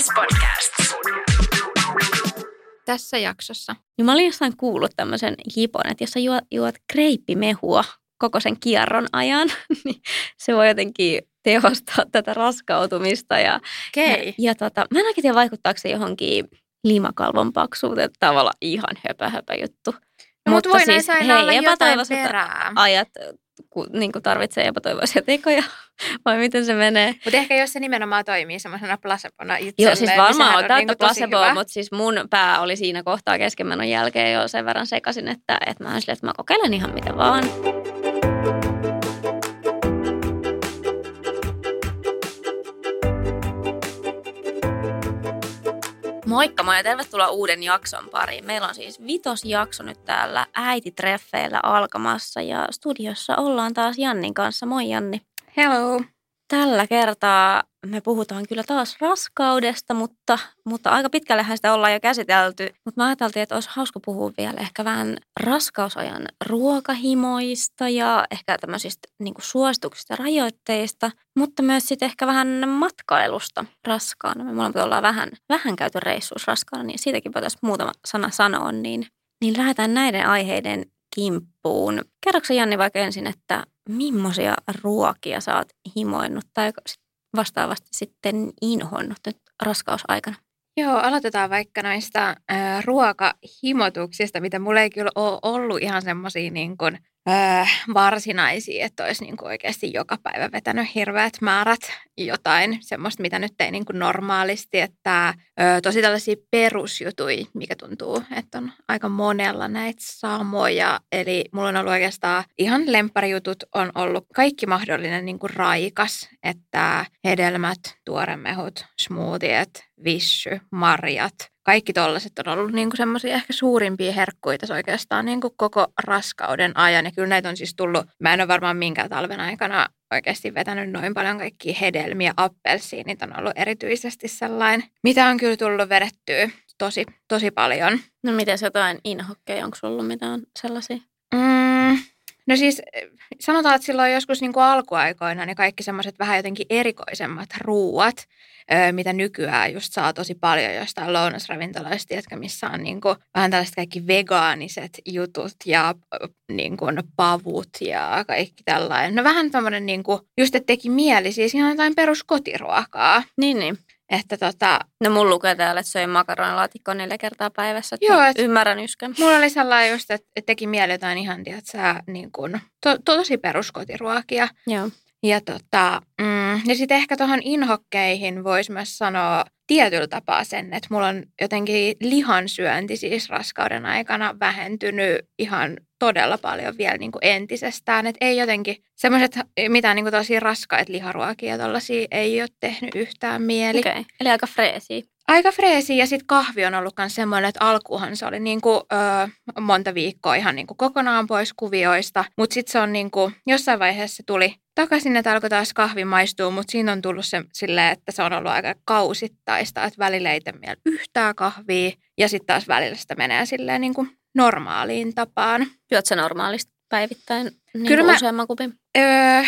SBS Podcast. Tässä jaksossa. Niin mä olin jossain kuullut tämmöisen hipon, että jos sä juot, juot kreippimehua koko sen kierron ajan, niin se voi jotenkin tehostaa tätä raskautumista. Ja, Okei. ja, ja tota, mä en oikein tiedä, vaikuttaako se johonkin limakalvon paksuuteen. Tavallaan ihan höpö, höpö juttu. No, mutta voi siis, näissä aina olla jotain perää. ajat, kun niin kuin tarvitsee epätoivoisia tekoja, vai miten se menee? Mutta ehkä jos se nimenomaan toimii semmoisena placebona itselleen, Joo, siis niin varmaan sehän on täyttä tosi placeboa, mutta siis mun pää oli siinä kohtaa keskenmenon jälkeen jo sen verran sekaisin, että, että mä olin silleen, että mä kokeilen ihan mitä vaan. Moikka moi ja tervetuloa uuden jakson pariin. Meillä on siis vitosjakso nyt täällä äititreffeillä alkamassa ja studiossa ollaan taas Jannin kanssa. Moi Janni. Hello. Tällä kertaa me puhutaan kyllä taas raskaudesta, mutta, mutta aika pitkällehän sitä ollaan jo käsitelty. Mutta mä ajattelin, että olisi hauska puhua vielä ehkä vähän raskausajan ruokahimoista ja ehkä tämmöisistä niin suosituksista rajoitteista, mutta myös sitten ehkä vähän matkailusta raskaana. Me molemmat ollaan vähän, vähän käyty reissuissa raskaana, niin siitäkin voitaisiin muutama sana sanoa, niin, niin lähdetään näiden aiheiden kimppuun. Kerroksä Janni vaikka ensin, että millaisia ruokia sä oot himoinnut tai vastaavasti sitten inhonnut nyt raskausaikana? Joo, aloitetaan vaikka noista äh, ruokahimotuksista, mitä mulla ei kyllä ole ollut ihan semmoisia niin kuin, äh, varsinaisia, että olisi niin kuin oikeasti joka päivä vetänyt hirveät määrät jotain semmoista, mitä nyt ei niin kuin normaalisti, että äh, tosi tällaisia perusjutuja, mikä tuntuu, että on aika monella näitä samoja. Eli mulla on ollut oikeastaan ihan lempparijutut on ollut kaikki mahdollinen niin kuin raikas, että hedelmät, tuoremehut, smoothiet, vissy, marjat, kaikki tollaiset on ollut niinku semmoisia ehkä suurimpia herkkuja tässä oikeastaan niinku koko raskauden ajan. Ja kyllä näitä on siis tullut, mä en ole varmaan minkään talven aikana oikeasti vetänyt noin paljon kaikkia hedelmiä, appelsiinit on ollut erityisesti sellainen, mitä on kyllä tullut vedettyä tosi, tosi paljon. No miten jotain inhokkeja, onko sulla ollut mitään sellaisia? Mm, no siis sanotaan, että silloin joskus niin kuin alkuaikoina niin kaikki semmoiset vähän jotenkin erikoisemmat ruuat, mitä nykyään just saa tosi paljon jostain lounasravintoloista, tiedätkö, missä on niin kuin vähän tällaiset kaikki vegaaniset jutut ja niin kuin pavut ja kaikki tällainen. No vähän tämmöinen niin kuin, just että teki mieli siis ihan jotain peruskotiruokaa. Niin, niin. Että tota, No mun lukee täällä, että söin makaronilaatikkoa neljä kertaa päivässä. Että Joo, et- ymmärrän yskän. Mulla oli sellainen just, että että teki mieli jotain ihan, tiedätkö, niin kuin, to, tosi peruskotiruokia. Joo. Ja, tota, mm, ja sitten ehkä tuohon inhokkeihin voisi myös sanoa tietyllä tapaa sen, että mulla on jotenkin lihansyönti siis raskauden aikana vähentynyt ihan todella paljon vielä niin kuin entisestään. Että ei jotenkin semmoiset mitään niin kuin tosi raskaita liharuokia tollaisia ei ole tehnyt yhtään mieli. Okay. eli aika freesiä. Aika freesi ja sitten kahvi on ollut myös semmoinen, että alkuhan se oli niinku, ö, monta viikkoa ihan niinku kokonaan pois kuvioista. Mutta sitten se on niinku, jossain vaiheessa se tuli takaisin, että alkoi taas kahvi maistuu, mutta siinä on tullut se silleen, että se on ollut aika kausittaista, että välillä ei tee mieli yhtään kahvia ja sitten taas välillä sitä menee silleen niinku normaaliin tapaan. Juot sä normaalisti päivittäin niin Kyllä kuin mä- useamman kupin? Öö,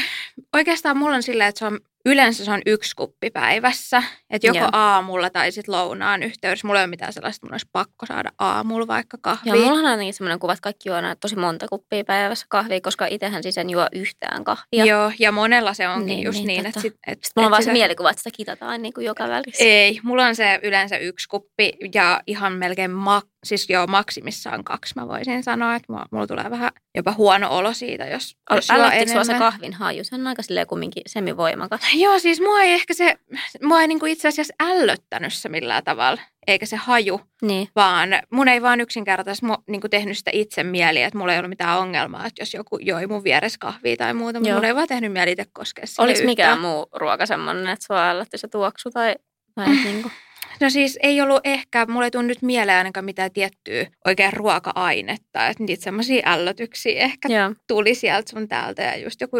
oikeastaan mulla on silleen, että se on, yleensä se on yksi kuppi päivässä. Että joko Joo. aamulla tai sitten lounaan yhteydessä. Mulla ei ole mitään sellaista, että mun olisi pakko saada aamulla vaikka kahvia. Joo, mullahan on jotenkin semmoinen kuva, että kaikki juo aina tosi monta kuppia päivässä kahvia, koska itsehän siis en juo yhtään kahvia. Joo, ja monella se onkin Niin, just niin, niin, että, sit, et, Sitten mulla on vaan se mielikuva, että sitä kitataan niin kuin joka välissä. Ei, mulla on se yleensä yksi kuppi ja ihan melkein, ma- siis joo, maksimissaan kaksi mä voisin sanoa, että mulla, mulla tulee vähän jopa huono olo siitä, jos, jos Ällättikö sua se kahvin haju? Se on aika silleen kumminkin semivoimakas. Joo, siis mua ei ehkä se, mua ei niinku itse asiassa ällöttänyt se millään tavalla, eikä se haju, Niin. vaan mun ei vaan yksinkertaisesti mu, niinku tehnyt sitä itse mieliä, että mulla ei ollut mitään ongelmaa, että jos joku joi mun vieressä kahvia tai muuta, mutta mulla ei vaan tehnyt mieli itse koskea Oliko mikään muu ruoka semmoinen, että sua ällätti se tuoksu tai, tai mm. No siis ei ollut ehkä, mulla ei tullut nyt mieleen ainakaan mitään tiettyä oikein ruoka-ainetta, että niitä semmoisia ällötyksiä ehkä Joo. tuli sieltä sun täältä ja just joku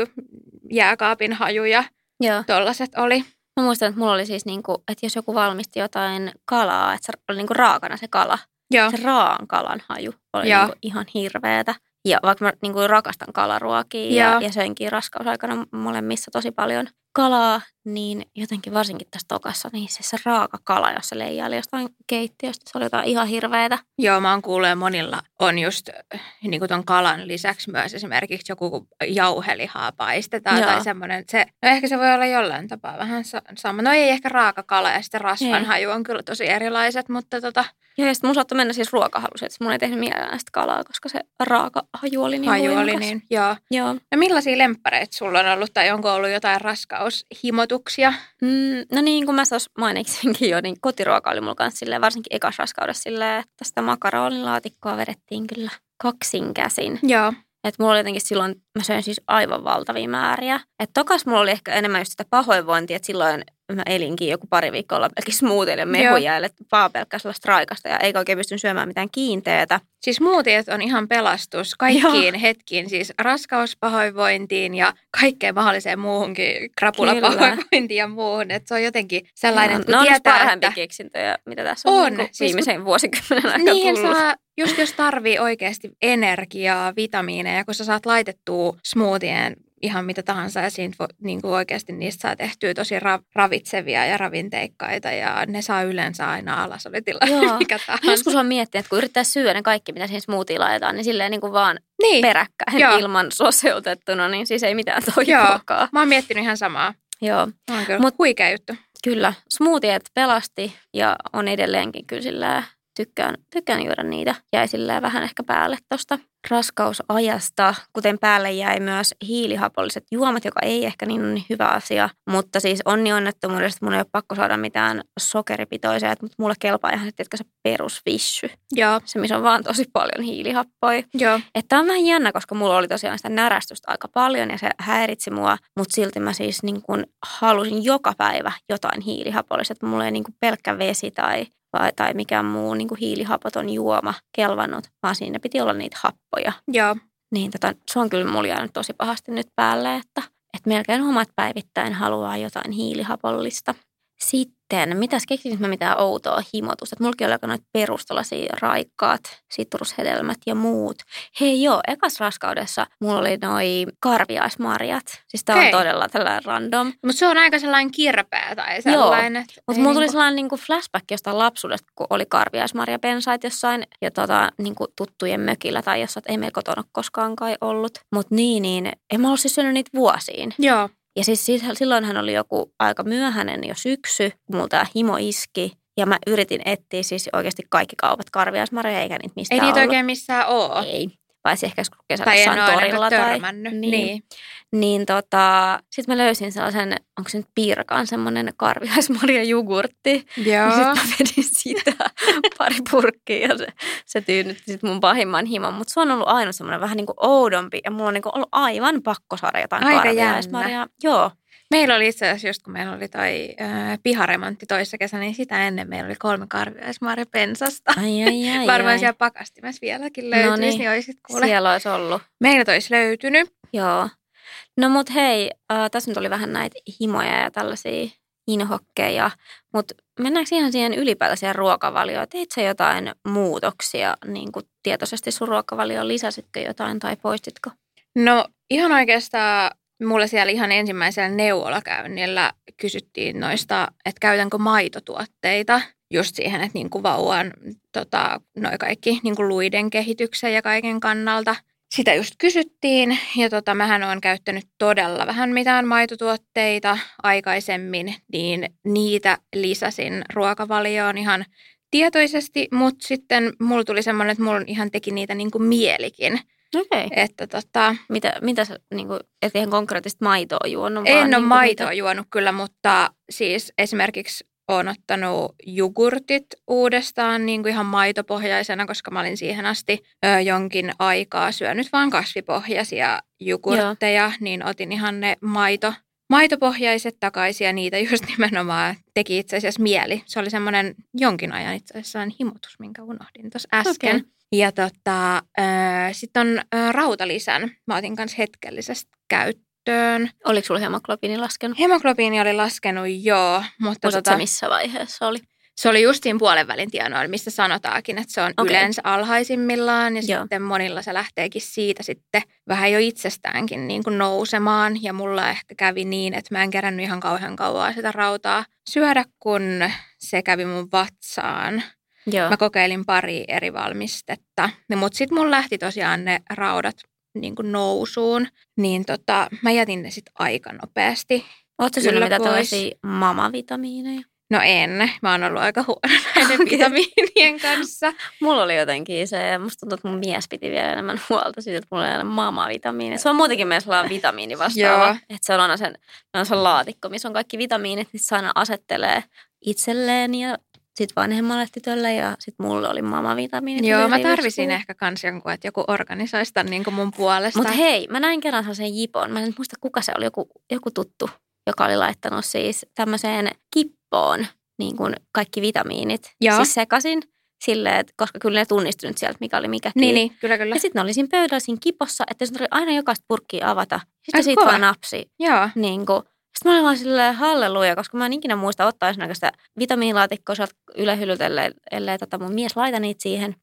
jääkaapin haju ja tollaset oli. Mä muistan, että mulla oli siis, niinku, että jos joku valmisti jotain kalaa, että se oli niinku raakana se kala. Joo, Se raan kalan haju oli Joo. niinku ihan hirveetä. Ja vaikka mä niin kuin rakastan kalaruokia ja, ja söinkin raskausaikana molemmissa tosi paljon kalaa, niin jotenkin varsinkin tässä tokassa, niin se, se raaka kala, jos se leijaili jostain keittiöstä, se oli jotain ihan hirveetä. Joo, mä oon kuullut, että monilla on just äh, niin kuin ton kalan lisäksi myös esimerkiksi joku jauhelihaa paistetaan Joo. tai semmoinen. Se, no ehkä se voi olla jollain tapaa vähän sa- sama. No ei ehkä raaka kala ja sitten rasvan Ei. haju on kyllä tosi erilaiset, mutta tota, Ja, ja sitten mun saattoi mennä siis ruokahalusi, että mun ei tehnyt mielellään sitä kalaa, koska se raaka haju oli niin haju oli niin, joo. Joo. No millaisia lemppareita sulla on ollut tai onko ollut jotain raskaushimotuksia? Mm, no niin, kuin mä tuossa mainitsinkin jo, niin kotiruoka oli mulla kanssa silleen, varsinkin ekas raskaudessa silleen, että sitä makaronilaatikkoa vedettiin kyllä kaksin käsin. Joo. Että mulla oli jotenkin silloin, mä söin siis aivan valtavia määriä. Että tokas mulla oli ehkä enemmän just sitä pahoinvointia, että silloin mä elinkin joku pari viikkoa olla ja mehuja, eli vaan pelkkää sellaista raikasta ja eikä oikein pystynyt syömään mitään kiinteätä. Siis smoothiet on ihan pelastus kaikkiin hetkiin, siis raskauspahoinvointiin ja kaikkeen mahdolliseen muuhunkin, krapulapahoinvointiin ja muuhun. Että se on jotenkin sellainen, ne kun on yksi tietää, parhaimpia että keksintöjä, mitä tässä on, On, on niin siis viimeisen vuosikymmenen aikana niin tullut. saa, just jos tarvii oikeasti energiaa, vitamiineja, kun sä saat laitettua smoothien ihan mitä tahansa ja siitä vo, niin kuin oikeasti niistä saa tehtyä tosi ra- ravitsevia ja ravinteikkaita ja ne saa yleensä aina alas, oli tilanne Joo. mikä tahansa. Joskus on miettinyt, että kun yrittää syödä ne kaikki, mitä siihen smoothie laitetaan, niin silleen niin kuin vaan niin, peräkkäin Joo. ilman soseutettuna, niin siis ei mitään Joo. toivoakaan. mä oon miettinyt ihan samaa. Joo. Oon kyllä Mut- huikea juttu. Kyllä, smoothiet pelasti ja on edelleenkin kyllä sillä tykkään, tykkään juoda niitä. Jäi sillä vähän ehkä päälle tuosta raskausajasta, kuten päälle jäi myös hiilihapolliset juomat, joka ei ehkä niin, ole niin hyvä asia. Mutta siis onni onnettomuudesta mun ei ole pakko saada mitään sokeripitoisia, että mulle kelpaa ihan se, se perusvishy. Joo, Se, missä on vaan tosi paljon hiilihappoja. joo. Että on vähän jännä, koska mulla oli tosiaan sitä närästystä aika paljon ja se häiritsi mua, mutta silti mä siis niin kun halusin joka päivä jotain hiilihapollista, että mulla ei niin kuin pelkkä vesi tai, vai, tai mikään muu niin kuin hiilihapoton juoma kelvannut, vaan siinä piti olla niitä happoja. Joo, Niin tota, se on kyllä mulla jäänyt tosi pahasti nyt päälle, että, että melkein omat päivittäin haluaa jotain hiilihapollista. Sitten, mitäs keksisin mä mitään outoa himotusta? Että mullakin oli aika noita perustalaisia raikkaat, sitrushedelmät ja muut. Hei joo, ekas raskaudessa mulla oli noi karviaismarjat. Siis tää on Hei. todella tällainen random. mutta se on aika sellainen kirpeä tai sellainen. Mutta mulla tuli niinku- sellainen niinku flashback jostain lapsuudesta, kun oli karviaismarjapensaat jossain ja tota, niinku tuttujen mökillä tai jossain, että ei meillä kotona koskaan kai ollut. Mutta niin, niin en mä ollut siis syönyt niitä vuosiin. Joo, Ja siis silloinhan oli joku aika myöhäinen jo syksy, kun mulla tämä himo iski. Ja mä yritin etsiä siis oikeasti kaikki kaupat karviaismarjoja, eikä niitä ei mistään niitä ollut. oikein missään ole. Ei. Paitsi ehkä joskus kesällä Tai torilla. Tai, törmännyt. niin. Niin. niin tota, sitten mä löysin sellaisen, onko se nyt piirakaan, semmoinen karviaismarja jogurtti. Joo. Ja sitten mä vedin sitä pari purkkia ja se, se tyynnytti sit mun pahimman himon. Mutta se on ollut aina semmoinen vähän niin kuin oudompi ja mulla on niin kuin ollut aivan pakko saada jotain Aika karviaismarjaa. Joo. Meillä oli itse asiassa just kun meillä oli toi äh, piharemontti toissa kesänä, niin sitä ennen meillä oli kolme karviaismarjapensasta. Ai, ai, ai, Varmaan ai. siellä pakastimessa vieläkin löytyisi, No no niin. niin, olisit kuule. Siellä olisi ollut. Meillä olisi löytynyt. Joo. No mut hei, äh, tässä nyt oli vähän näitä himoja ja tällaisia inhokkeja, mutta mennäänkö ihan siihen ylipäätään ruokavalioon? Teit sä jotain muutoksia niin kuin tietoisesti sun ruokavalioon? Lisäsitkö jotain tai poistitko? No ihan oikeastaan mulla siellä ihan ensimmäisellä neuvolakäynnillä kysyttiin noista, että käytänkö maitotuotteita just siihen, että niin kuin vauvan tota, noi kaikki niin kuin luiden kehityksen ja kaiken kannalta. Sitä just kysyttiin ja tota, mähän olen käyttänyt todella vähän mitään maitotuotteita aikaisemmin, niin niitä lisäsin ruokavalioon ihan tietoisesti, mutta sitten mulla tuli semmoinen, että mulla ihan teki niitä niin kuin mielikin. Okay. Että tota, Mitä, mitä sä, niin kuin, et ihan konkreettista maitoa juonut? En vaan ole niin kuin maitoa mitä- juonut kyllä, mutta siis esimerkiksi olen ottanut jogurtit uudestaan niin kuin ihan maitopohjaisena, koska mä olin siihen asti ö, jonkin aikaa syönyt vain kasvipohjaisia jogurtteja, niin otin ihan ne maito, maitopohjaiset takaisin ja niitä just nimenomaan teki itse asiassa mieli. Se oli semmoinen jonkin ajan itse asiassa himotus, minkä unohdin tuossa äsken. Okei. Ja tota, sitten on ö, rautalisän. Mä otin kanssa hetkellisesti käyttöön. Oliko sulla hemoglobiini laskenut? Hemoglobiini oli laskenut joo, mutta Muistatko tota, sä missä vaiheessa oli? se oli just siinä puolen välin tienoilla, missä sanotaankin, että se on okay. yleensä alhaisimmillaan ja Joo. sitten monilla se lähteekin siitä sitten vähän jo itsestäänkin niin kuin nousemaan. Ja mulla ehkä kävi niin, että mä en kerännyt ihan kauhean kauaa sitä rautaa syödä, kun se kävi mun vatsaan. Joo. Mä kokeilin pari eri valmistetta, mutta sitten mun lähti tosiaan ne raudat niin kuin nousuun, niin tota, mä jätin ne sitten aika nopeasti. Oletko syönyt kyllä mitä tällaisia mamavitamiineja? No en, mä oon ollut aika huono näiden Okei. vitamiinien kanssa. Mulla oli jotenkin se, musta tuntuu, että mun mies piti vielä enemmän huolta siitä, että mulla ei ole mamavitamiineja. Se on muutenkin meidän sellainen vitamiini vastaava. Että se on aina sen, on se laatikko, missä on kaikki vitamiinit, niin se aina asettelee itselleen ja sitten vanhemmalle tytölle ja sitten mulle oli mamavitamiinit. Joo, mä tarvisin ehkä kans jonkun, että joku organisoisi tämän niin mun puolesta. Mutta hei, mä näin kerran sen jipon. Mä en muista, kuka se oli, joku, joku tuttu, joka oli laittanut siis tämmöiseen kippoon niin kuin kaikki vitamiinit. Joo. Siis sekasin silleen, että koska kyllä ne tunnistui nyt sieltä, mikä oli mikäkin. niin, niin, kyllä, kyllä. Ja sitten ne oli siinä pöydällä siinä kipossa, että se tuli aina jokaista purkkia avata. Sitten Ai siitä kova. vaan napsi. Joo, Niin kuin. Sitten mä olin vaan silleen halleluja, koska mä en ikinä muista ottaa esimerkiksi vitamiinilaatikkoa sieltä ylähyllyltä, ellei, ellei tota mun mies laita niitä siihen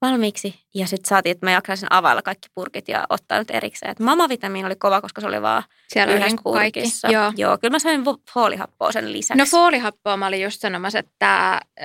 valmiiksi. Ja sitten saatiin, että mä jaksaisin availla kaikki purkit ja ottaa nyt erikseen. Et mamavitamiini oli kova, koska se oli vaan siellä yhdessä niin kuin kaikki. purkissa. Joo. Joo, kyllä mä sain vo- foolihappoa sen lisäksi. No foolihappoa mä olin just sanomassa, että ö,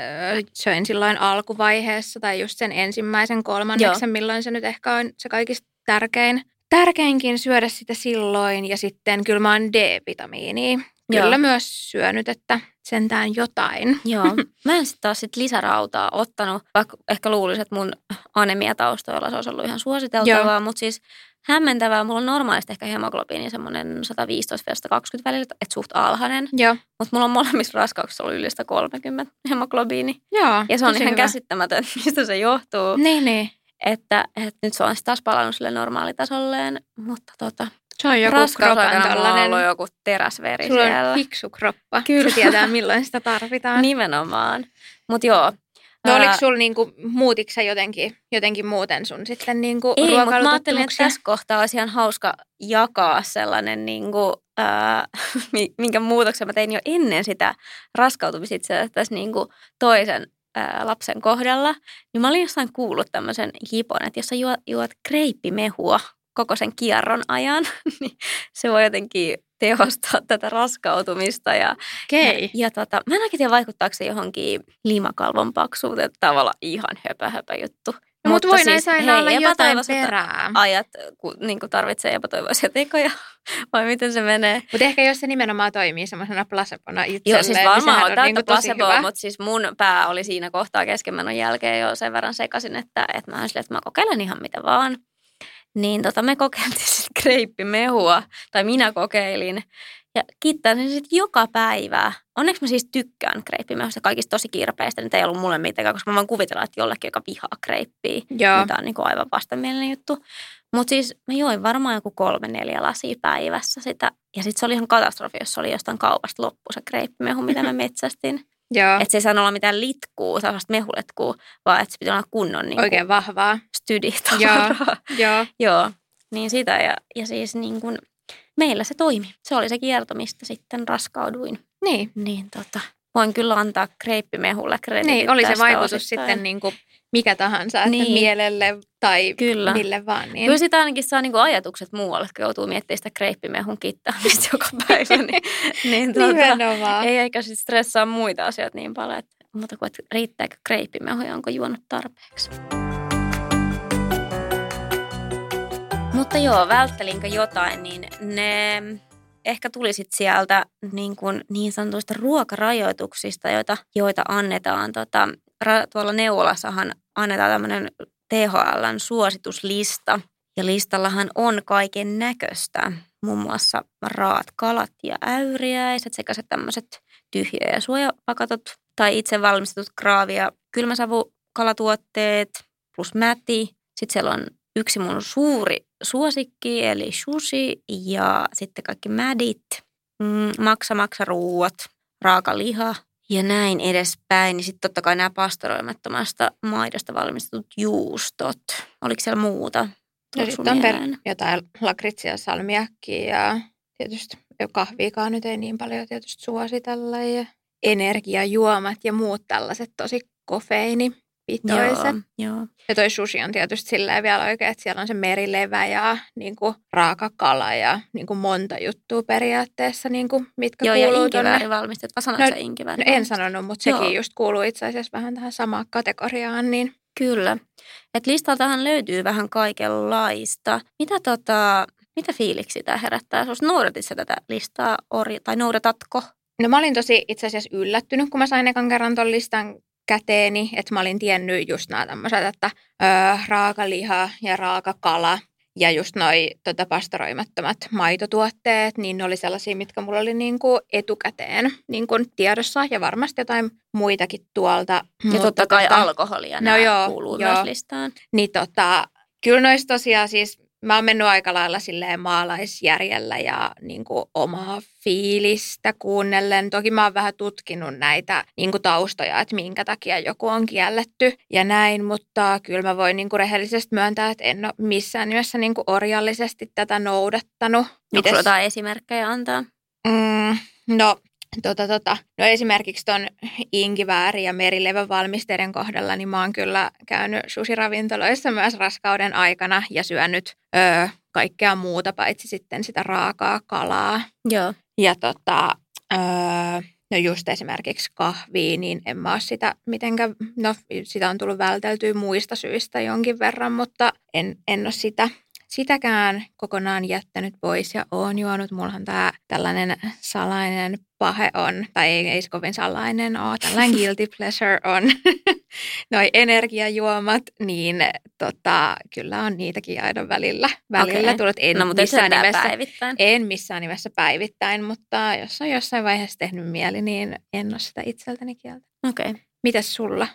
söin silloin alkuvaiheessa tai just sen ensimmäisen kolmanneksen, milloin se nyt ehkä on se kaikista tärkein. Tärkeinkin syödä sitä silloin ja sitten kyllä mä oon D-vitamiinia. Joo. Kyllä myös syönyt, että sentään jotain. Joo. Mä en sitten taas sit lisärautaa ottanut, vaikka ehkä luulisin, että mun anemiataustoilla se olisi ollut ihan suositeltavaa, mutta siis hämmentävää. Mulla on normaalisti ehkä hemoglobiini semmoinen 115-120 välillä, että suht alhainen. Joo. Mutta mulla on molemmissa raskauksissa ollut yli 130 hemoglobiini. Joo, Ja se on ihan hyvä. käsittämätön, mistä se johtuu. Niin, niin. Että, että nyt se on taas palannut sille normaalitasolleen, mutta tota, Se on joku kropan mulla on ollut joku teräsveri Sulla siellä. on fiksu kroppa. Kyllä. Se tietää, milloin sitä tarvitaan. Nimenomaan. Mutta joo. No oliko sulla niinku, muutiko sä jotenkin, jotenkin muuten sun sitten niinku Ei, mutta mä ajattelin, että tässä kohtaa olisi ihan hauska jakaa sellainen, niin kuin, ää, mi- minkä muutoksen mä tein jo ennen sitä raskautumista itse asiassa tässä niin kuin toisen ää, lapsen kohdalla. Niin mä olin jossain kuullut tämmöisen jipon, että jos sä juot, juot kreippimehua koko sen kierron ajan, niin se voi jotenkin tehostaa tätä raskautumista. Ja, Okei. ja, ja tota, mä en oikein tiedä, vaikuttaako se johonkin limakalvon paksuuteen. Tavallaan ihan höpö, höpö juttu. Mutta voi näissä siis, aina hei, olla jotain perää. ajat, kun niin kuin tarvitsee epätoivoisia tekoja, vai miten se menee? Mutta ehkä jos se nimenomaan toimii semmoisena placebona itselleen, Joo, siis niin varmaan sehän on niinku placeboa, hyvä. mutta siis mun pää oli siinä kohtaa keskenmenon jälkeen jo sen verran sekaisin, että, että mä olin silleen, että mä kokeilen ihan mitä vaan. Niin tota, me kokeiltiin sitten kreippimehua, tai minä kokeilin. Ja kiittäisin sitten joka päivä. Onneksi mä siis tykkään kreippimehusta kaikista tosi kirpeistä. Nyt ei ollut mulle mitenkään, koska mä voin kuvitella, että jollekin, joka vihaa kreippiä. Joo. Tämä on niin kuin aivan vastenmielinen juttu. Mutta siis mä join varmaan joku kolme, neljä lasia päivässä sitä. Ja sitten se oli ihan katastrofi, jos se oli jostain kaupasta loppu se kreippimehu, mitä mä metsästin. Joo, Että se ei saanut olla mitään litkuu, sellaista mehuletkuu, vaan että se pitää olla kunnon niin oikein vahvaa. stydi Joo. Joo. Joo, niin sitä ja, ja siis niin kuin, meillä se toimi. Se oli se kierto, mistä sitten raskauduin. Niin, Niin tota, voin kyllä antaa kreippimehulle kreditit niin oli se vaikutus osittain. sitten niin kuin mikä tahansa, että Niin. mielelle tai Kyllä. mille vaan. Niin. Kyllä sitä ainakin saa niinku ajatukset muualle, kun joutuu miettimään sitä kreippimehun kittämistä joka päivä. Niin, niin tota, Nimenomaan. ei eikä sitten stressaa muita asioita niin paljon, että muuta kuin, että riittääkö kreippimehu ja onko juonut tarpeeksi. Mutta joo, välttelinkö jotain, niin ne ehkä tuli sit sieltä niin, kuin niin sanotuista ruokarajoituksista, joita, joita annetaan. Tota, tuolla neuvolassahan annetaan tämmöinen THLn suosituslista. Ja listallahan on kaiken näköistä, muun muassa raat kalat ja äyriäiset sekä se tämmöiset tyhjö- ja suojapakatot tai itse valmistetut kraavi- ja kylmäsavukalatuotteet plus mäti. Sitten siellä on yksi mun suuri suosikki eli sushi ja sitten kaikki mädit, mm, maksa maksa ruuat, raaka liha ja näin edespäin. Niin sitten totta kai nämä pastoroimattomasta maidosta valmistetut juustot. Oliko siellä muuta? Ja Tuliko sitten on per, jotain lakritsia, salmiakkia ja tietysti kahviikaan nyt ei niin paljon tietysti suositella. Ja energiajuomat ja muut tällaiset tosi kofeiini pitoiset. Joo, joo. Ja toi sushi on tietysti silleen vielä oikein, että siellä on se merilevä ja niin kuin, raaka kala ja niin kuin, monta juttua periaatteessa, niin kuin, mitkä joo, kuuluu ja tonne. inkiväärivalmistet. Vai sanoitko No, no? No en sanonut, mutta Joo. sekin just kuuluu itse asiassa vähän tähän samaan kategoriaan. Niin Kyllä. Et listaltahan löytyy vähän kaikenlaista. Mitä, tota, mitä fiiliksi tämä herättää? Sinusta noudatit sä tätä listaa, ori, tai noudatatko? No mä olin tosi itse asiassa yllättynyt, kun mä sain ekan kerran ton listan käteeni, että mä olin tiennyt just nämä tämmöiset, että ö, raakaliha ja raakakala ja just noi tota, pastoroimattomat maitotuotteet, niin ne oli sellaisia, mitkä mulla oli niinku etukäteen niinku tiedossa ja varmasti jotain muitakin tuolta. Ja totta kai tota, alkoholia no no joo, kuuluu joo. myös listaan. Niin tota, kyllä noista tosiaan siis, mä oon mennyt aika lailla silleen maalaisjärjellä ja niin kuin omaa fiilistä kuunnellen. Toki mä oon vähän tutkinut näitä niin kuin taustoja, että minkä takia joku on kielletty ja näin, mutta kyllä mä voin niin kuin rehellisesti myöntää, että en ole missään nimessä niin kuin orjallisesti tätä noudattanut. Onko jotain esimerkkejä antaa? Mm, no, tota, tota. no esimerkiksi tuon inkivääri- ja merilevän valmisteiden kohdalla, niin mä oon kyllä käynyt susiravintoloissa myös raskauden aikana ja syönyt öö, kaikkea muuta, paitsi sitten sitä raakaa kalaa. Joo. Ja tota, öö, no just esimerkiksi kahvia, niin en mä ole sitä mitenkään, no sitä on tullut välteltyä muista syistä jonkin verran, mutta en, en ole sitä sitäkään kokonaan jättänyt pois ja oon juonut. Mullahan tämä tällainen salainen pahe on, tai ei, ei se kovin salainen ole, tällainen guilty pleasure on noi energiajuomat, niin tota, kyllä on niitäkin aina välillä, välillä Okei. tullut. En no, mutta missään nimessä, päivittäin. en missään nimessä päivittäin, mutta jos on jossain vaiheessa tehnyt mieli, niin en ole sitä itseltäni kieltä. Okei. Okay. Mitäs sulla?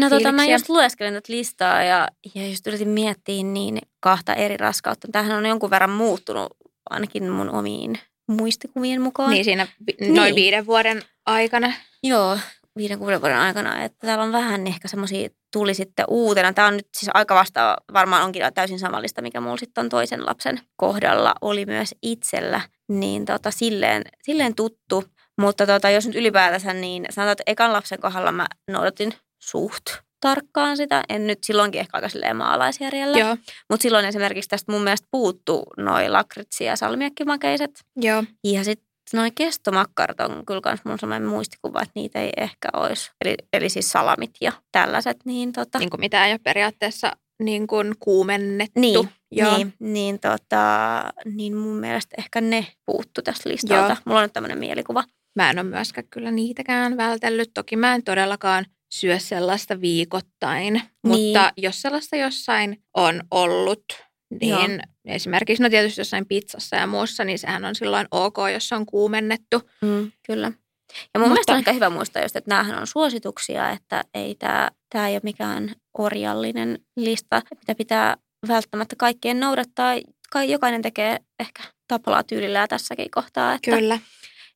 No tota, mä just lueskelin tätä listaa ja, ja just yritin miettiä niin kahta eri raskautta. Tämähän on jonkun verran muuttunut ainakin mun omiin muistikuvien mukaan. Niin siinä vi- Niin. noin viiden vuoden aikana. Joo, viiden kuuden vuoden aikana. Että täällä on vähän ehkä semmoisia tuli sitten uutena. Tämä on nyt siis aika vastaava, varmaan onkin täysin samallista, mikä mulla sitten on toisen lapsen kohdalla oli myös itsellä. Niin tota, silleen, silleen tuttu. Mutta tota, jos nyt ylipäätänsä, niin sanotaan, että ekan lapsen kohdalla mä noudatin suht tarkkaan sitä. En nyt silloinkin ehkä aika silleen maalaisjärjellä. Joo, Mutta silloin esimerkiksi tästä mun mielestä puuttuu noi lakritsi- ja salmiakkimakeiset. joo. Ja sitten noin kestomakkarat on kyllä kans mun sellainen muistikuva, että niitä ei ehkä olisi. Eli, eli siis salamit ja tällaiset, niin tota... Niin kuin mitä ei ole periaatteessa niin kuin kuumennettu. Niin, Joo. niin, niin, tota, niin mun mielestä ehkä ne puuttu tästä listalta. Joo. Mulla on nyt tämmöinen mielikuva. Mä en ole myöskään kyllä niitäkään vältellyt. Toki mä en todellakaan syö sellaista viikoittain, Niin. mutta jos sellaista jossain on ollut, niin Joo. esimerkiksi no tietysti jossain pizzassa ja muussa, niin sehän on silloin ok, jos se on kuumennettu. Mm, kyllä. Ja mun Mutta- mielestä on ehkä hyvä muistaa just, että näähän on suosituksia, että ei tämä tää ei ole mikään orjallinen lista, mitä pitää välttämättä kaikkien noudattaa. Kai jokainen tekee ehkä tapalaa tyylillä tässäkin kohtaa. Että Kyllä.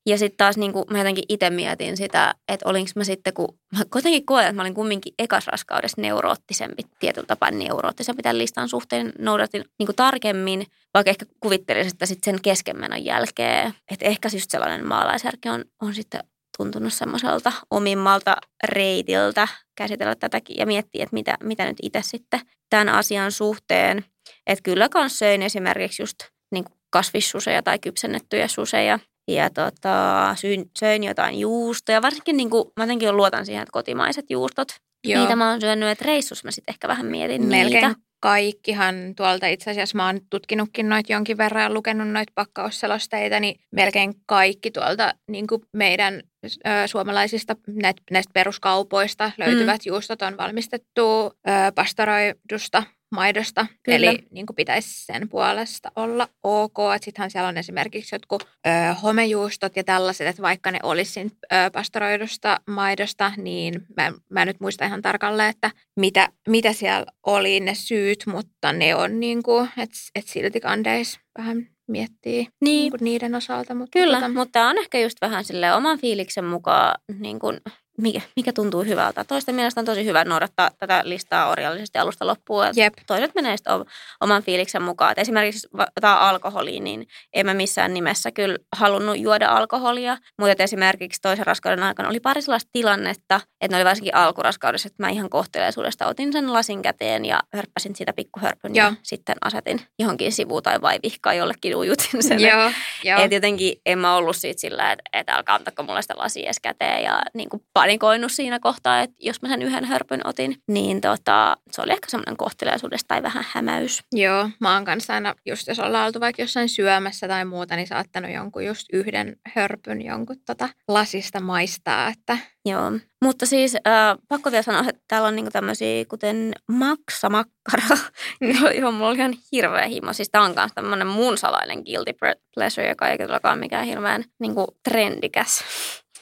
Ja sitten taas niin kuin mä jotenkin itse mietin sitä, että olinko mä sitten, kun mä kuitenkin koen, että mä olin kumminkin ekas raskaudessa neuroottisempi, tietyllä tapaa neuroottisempi tämän listan suhteen, noudatin niin kuin tarkemmin, vaikka ehkä kuvittelin, että sitten sen keskenmenon jälkeen, että ehkä just sellainen maalaisjärki on, on sitten tuntunut semmoiselta omimmalta reitiltä käsitellä tätäkin ja miettiä, että mitä, mitä nyt itse sitten tämän asian suhteen. Että kyllä kans söin esimerkiksi just niin kasvissuseja tai kypsennettyjä suseja ja tota, syyn, söin jotain juustoja. Varsinkin niin kuin, mä jotenkin luotan siihen, että kotimaiset juustot. Joo. Niitä mä oon syönyt, että reissus mä sitten ehkä vähän mietin Melkein niitä. kaikkihan tuolta itse asiassa, mä oon tutkinutkin noita jonkin verran ja lukenut noita pakkausselosteita, niin melkein kaikki tuolta niin kuin meidän ö, suomalaisista näitä, näistä peruskaupoista löytyvät mm. juustot on valmistettu ö, pastoroidusta maidosta, Kyllä. eli niin kuin pitäisi sen puolesta olla ok. Sittenhän siellä on esimerkiksi jotkut ö, homejuustot ja tällaiset, että vaikka ne olisi ö, pastoroidusta maidosta, niin mä, mä en nyt muista ihan tarkalleen, että mitä, mitä siellä oli ne syyt, mutta ne on niin kuin, että et silti kandeis vähän miettii niin. Niin, kuin niiden osalta. Mutta kyllä, tota, mutta tämä on ehkä just vähän sille oman fiiliksen mukaan niin kuin mikä, mikä tuntuu hyvältä. Toisten mielestä on tosi hyvä noudattaa tätä listaa orjallisesti alusta loppuun. Jep. Toiset menee sitten oman fiiliksen mukaan. Et esimerkiksi tämä alkoholi, niin en mä missään nimessä kyllä halunnut juoda alkoholia. Mutta esimerkiksi toisen raskauden aikana oli pari sellaista tilannetta, että ne oli varsinkin alkuraskaudessa, että mä ihan kohteleisuudesta otin sen lasin käteen ja hörppäsin siitä pikkuhörpyn ja sitten asetin johonkin sivuun tai vai vihkaan jollekin ujutin sen. Joo, joo. Et jotenkin en mä ollut siitä sillä, että, että älkää antako mulle sitä lasia edes käteen ja niin kuin panikoinut siinä kohtaa, että jos mä sen yhden hörpyn otin, niin tota, se oli ehkä semmoinen kohteliaisuudesta tai vähän hämäys. Joo, mä oon kanssa aina, just jos ollaan oltu vaikka jossain syömässä tai muuta, niin saattanut jonkun just yhden hörpyn jonkun tota lasista maistaa, että Joo, mutta siis äh, pakko vielä sanoa, että täällä on niinku tämmöisiä kuten maksamakkara, johon mulla oli ihan hirveä himo. Siis tää on myös tämmöinen mun salainen guilty pleasure, joka ei todellakaan mikään hirveän niinku trendikäs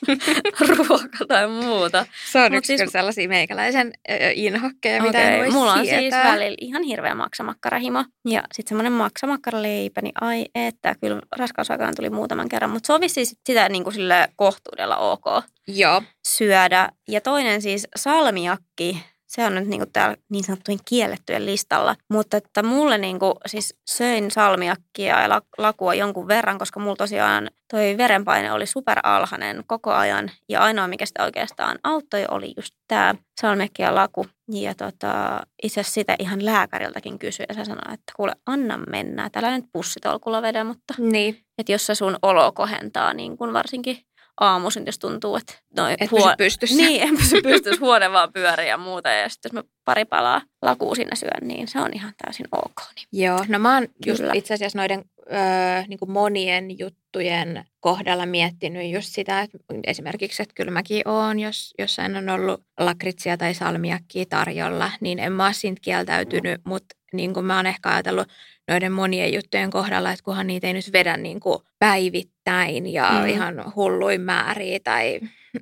ruoka tai muuta. Se on Mut yksi siis, sellaisia meikäläisen inhokkeja, okay, mitä en voi Mulla on siis välillä ihan hirveä maksamakkara-himo. Ja sitten semmoinen maksamakkara-leipä, niin ai että, kyllä raskausaikaan tuli muutaman kerran. Mutta se on vissiin sitä niin kuin sille kohtuudella ok Joo. syödä. Ja toinen siis salmiakki, se on nyt niin kuin täällä niin sanottujen kiellettyjen listalla. Mutta että mulle niin kuin, siis söin salmiakkia ja lakua jonkun verran, koska mulla tosiaan toi verenpaine oli superalhainen koko ajan. Ja ainoa, mikä sitä oikeastaan auttoi, oli just tämä salmiakki ja laku. Ja tota, itse asiassa sitä ihan lääkäriltäkin kysyi ja se sanoi, että kuule, anna mennä. Tällainen pussitolkulla vedä, mutta niin. että jos se sun olo kohentaa niin kuin varsinkin aamuisin, jos tuntuu, että... Noi, Et huo- pystyssä. Niin, en pysy pystyssä, huone vaan pyörii ja muuta. Ja sitten jos mä pari palaa lakuu siinä syön, niin se on ihan täysin ok. Niin. Joo, no mä oon just itse asiassa noiden öö, niin kuin monien juttujen kohdalla miettinyt just sitä, että esimerkiksi, että kyllä mäkin oon, jos jossain on ollut lakritsia tai salmiakkia tarjolla, niin en mä ole siitä kieltäytynyt, mutta niin kuin mä oon ehkä ajatellut noiden monien juttujen kohdalla, että kunhan niitä ei nyt vedä niin kuin päivittäin ja mm. ihan hulluin määriä tai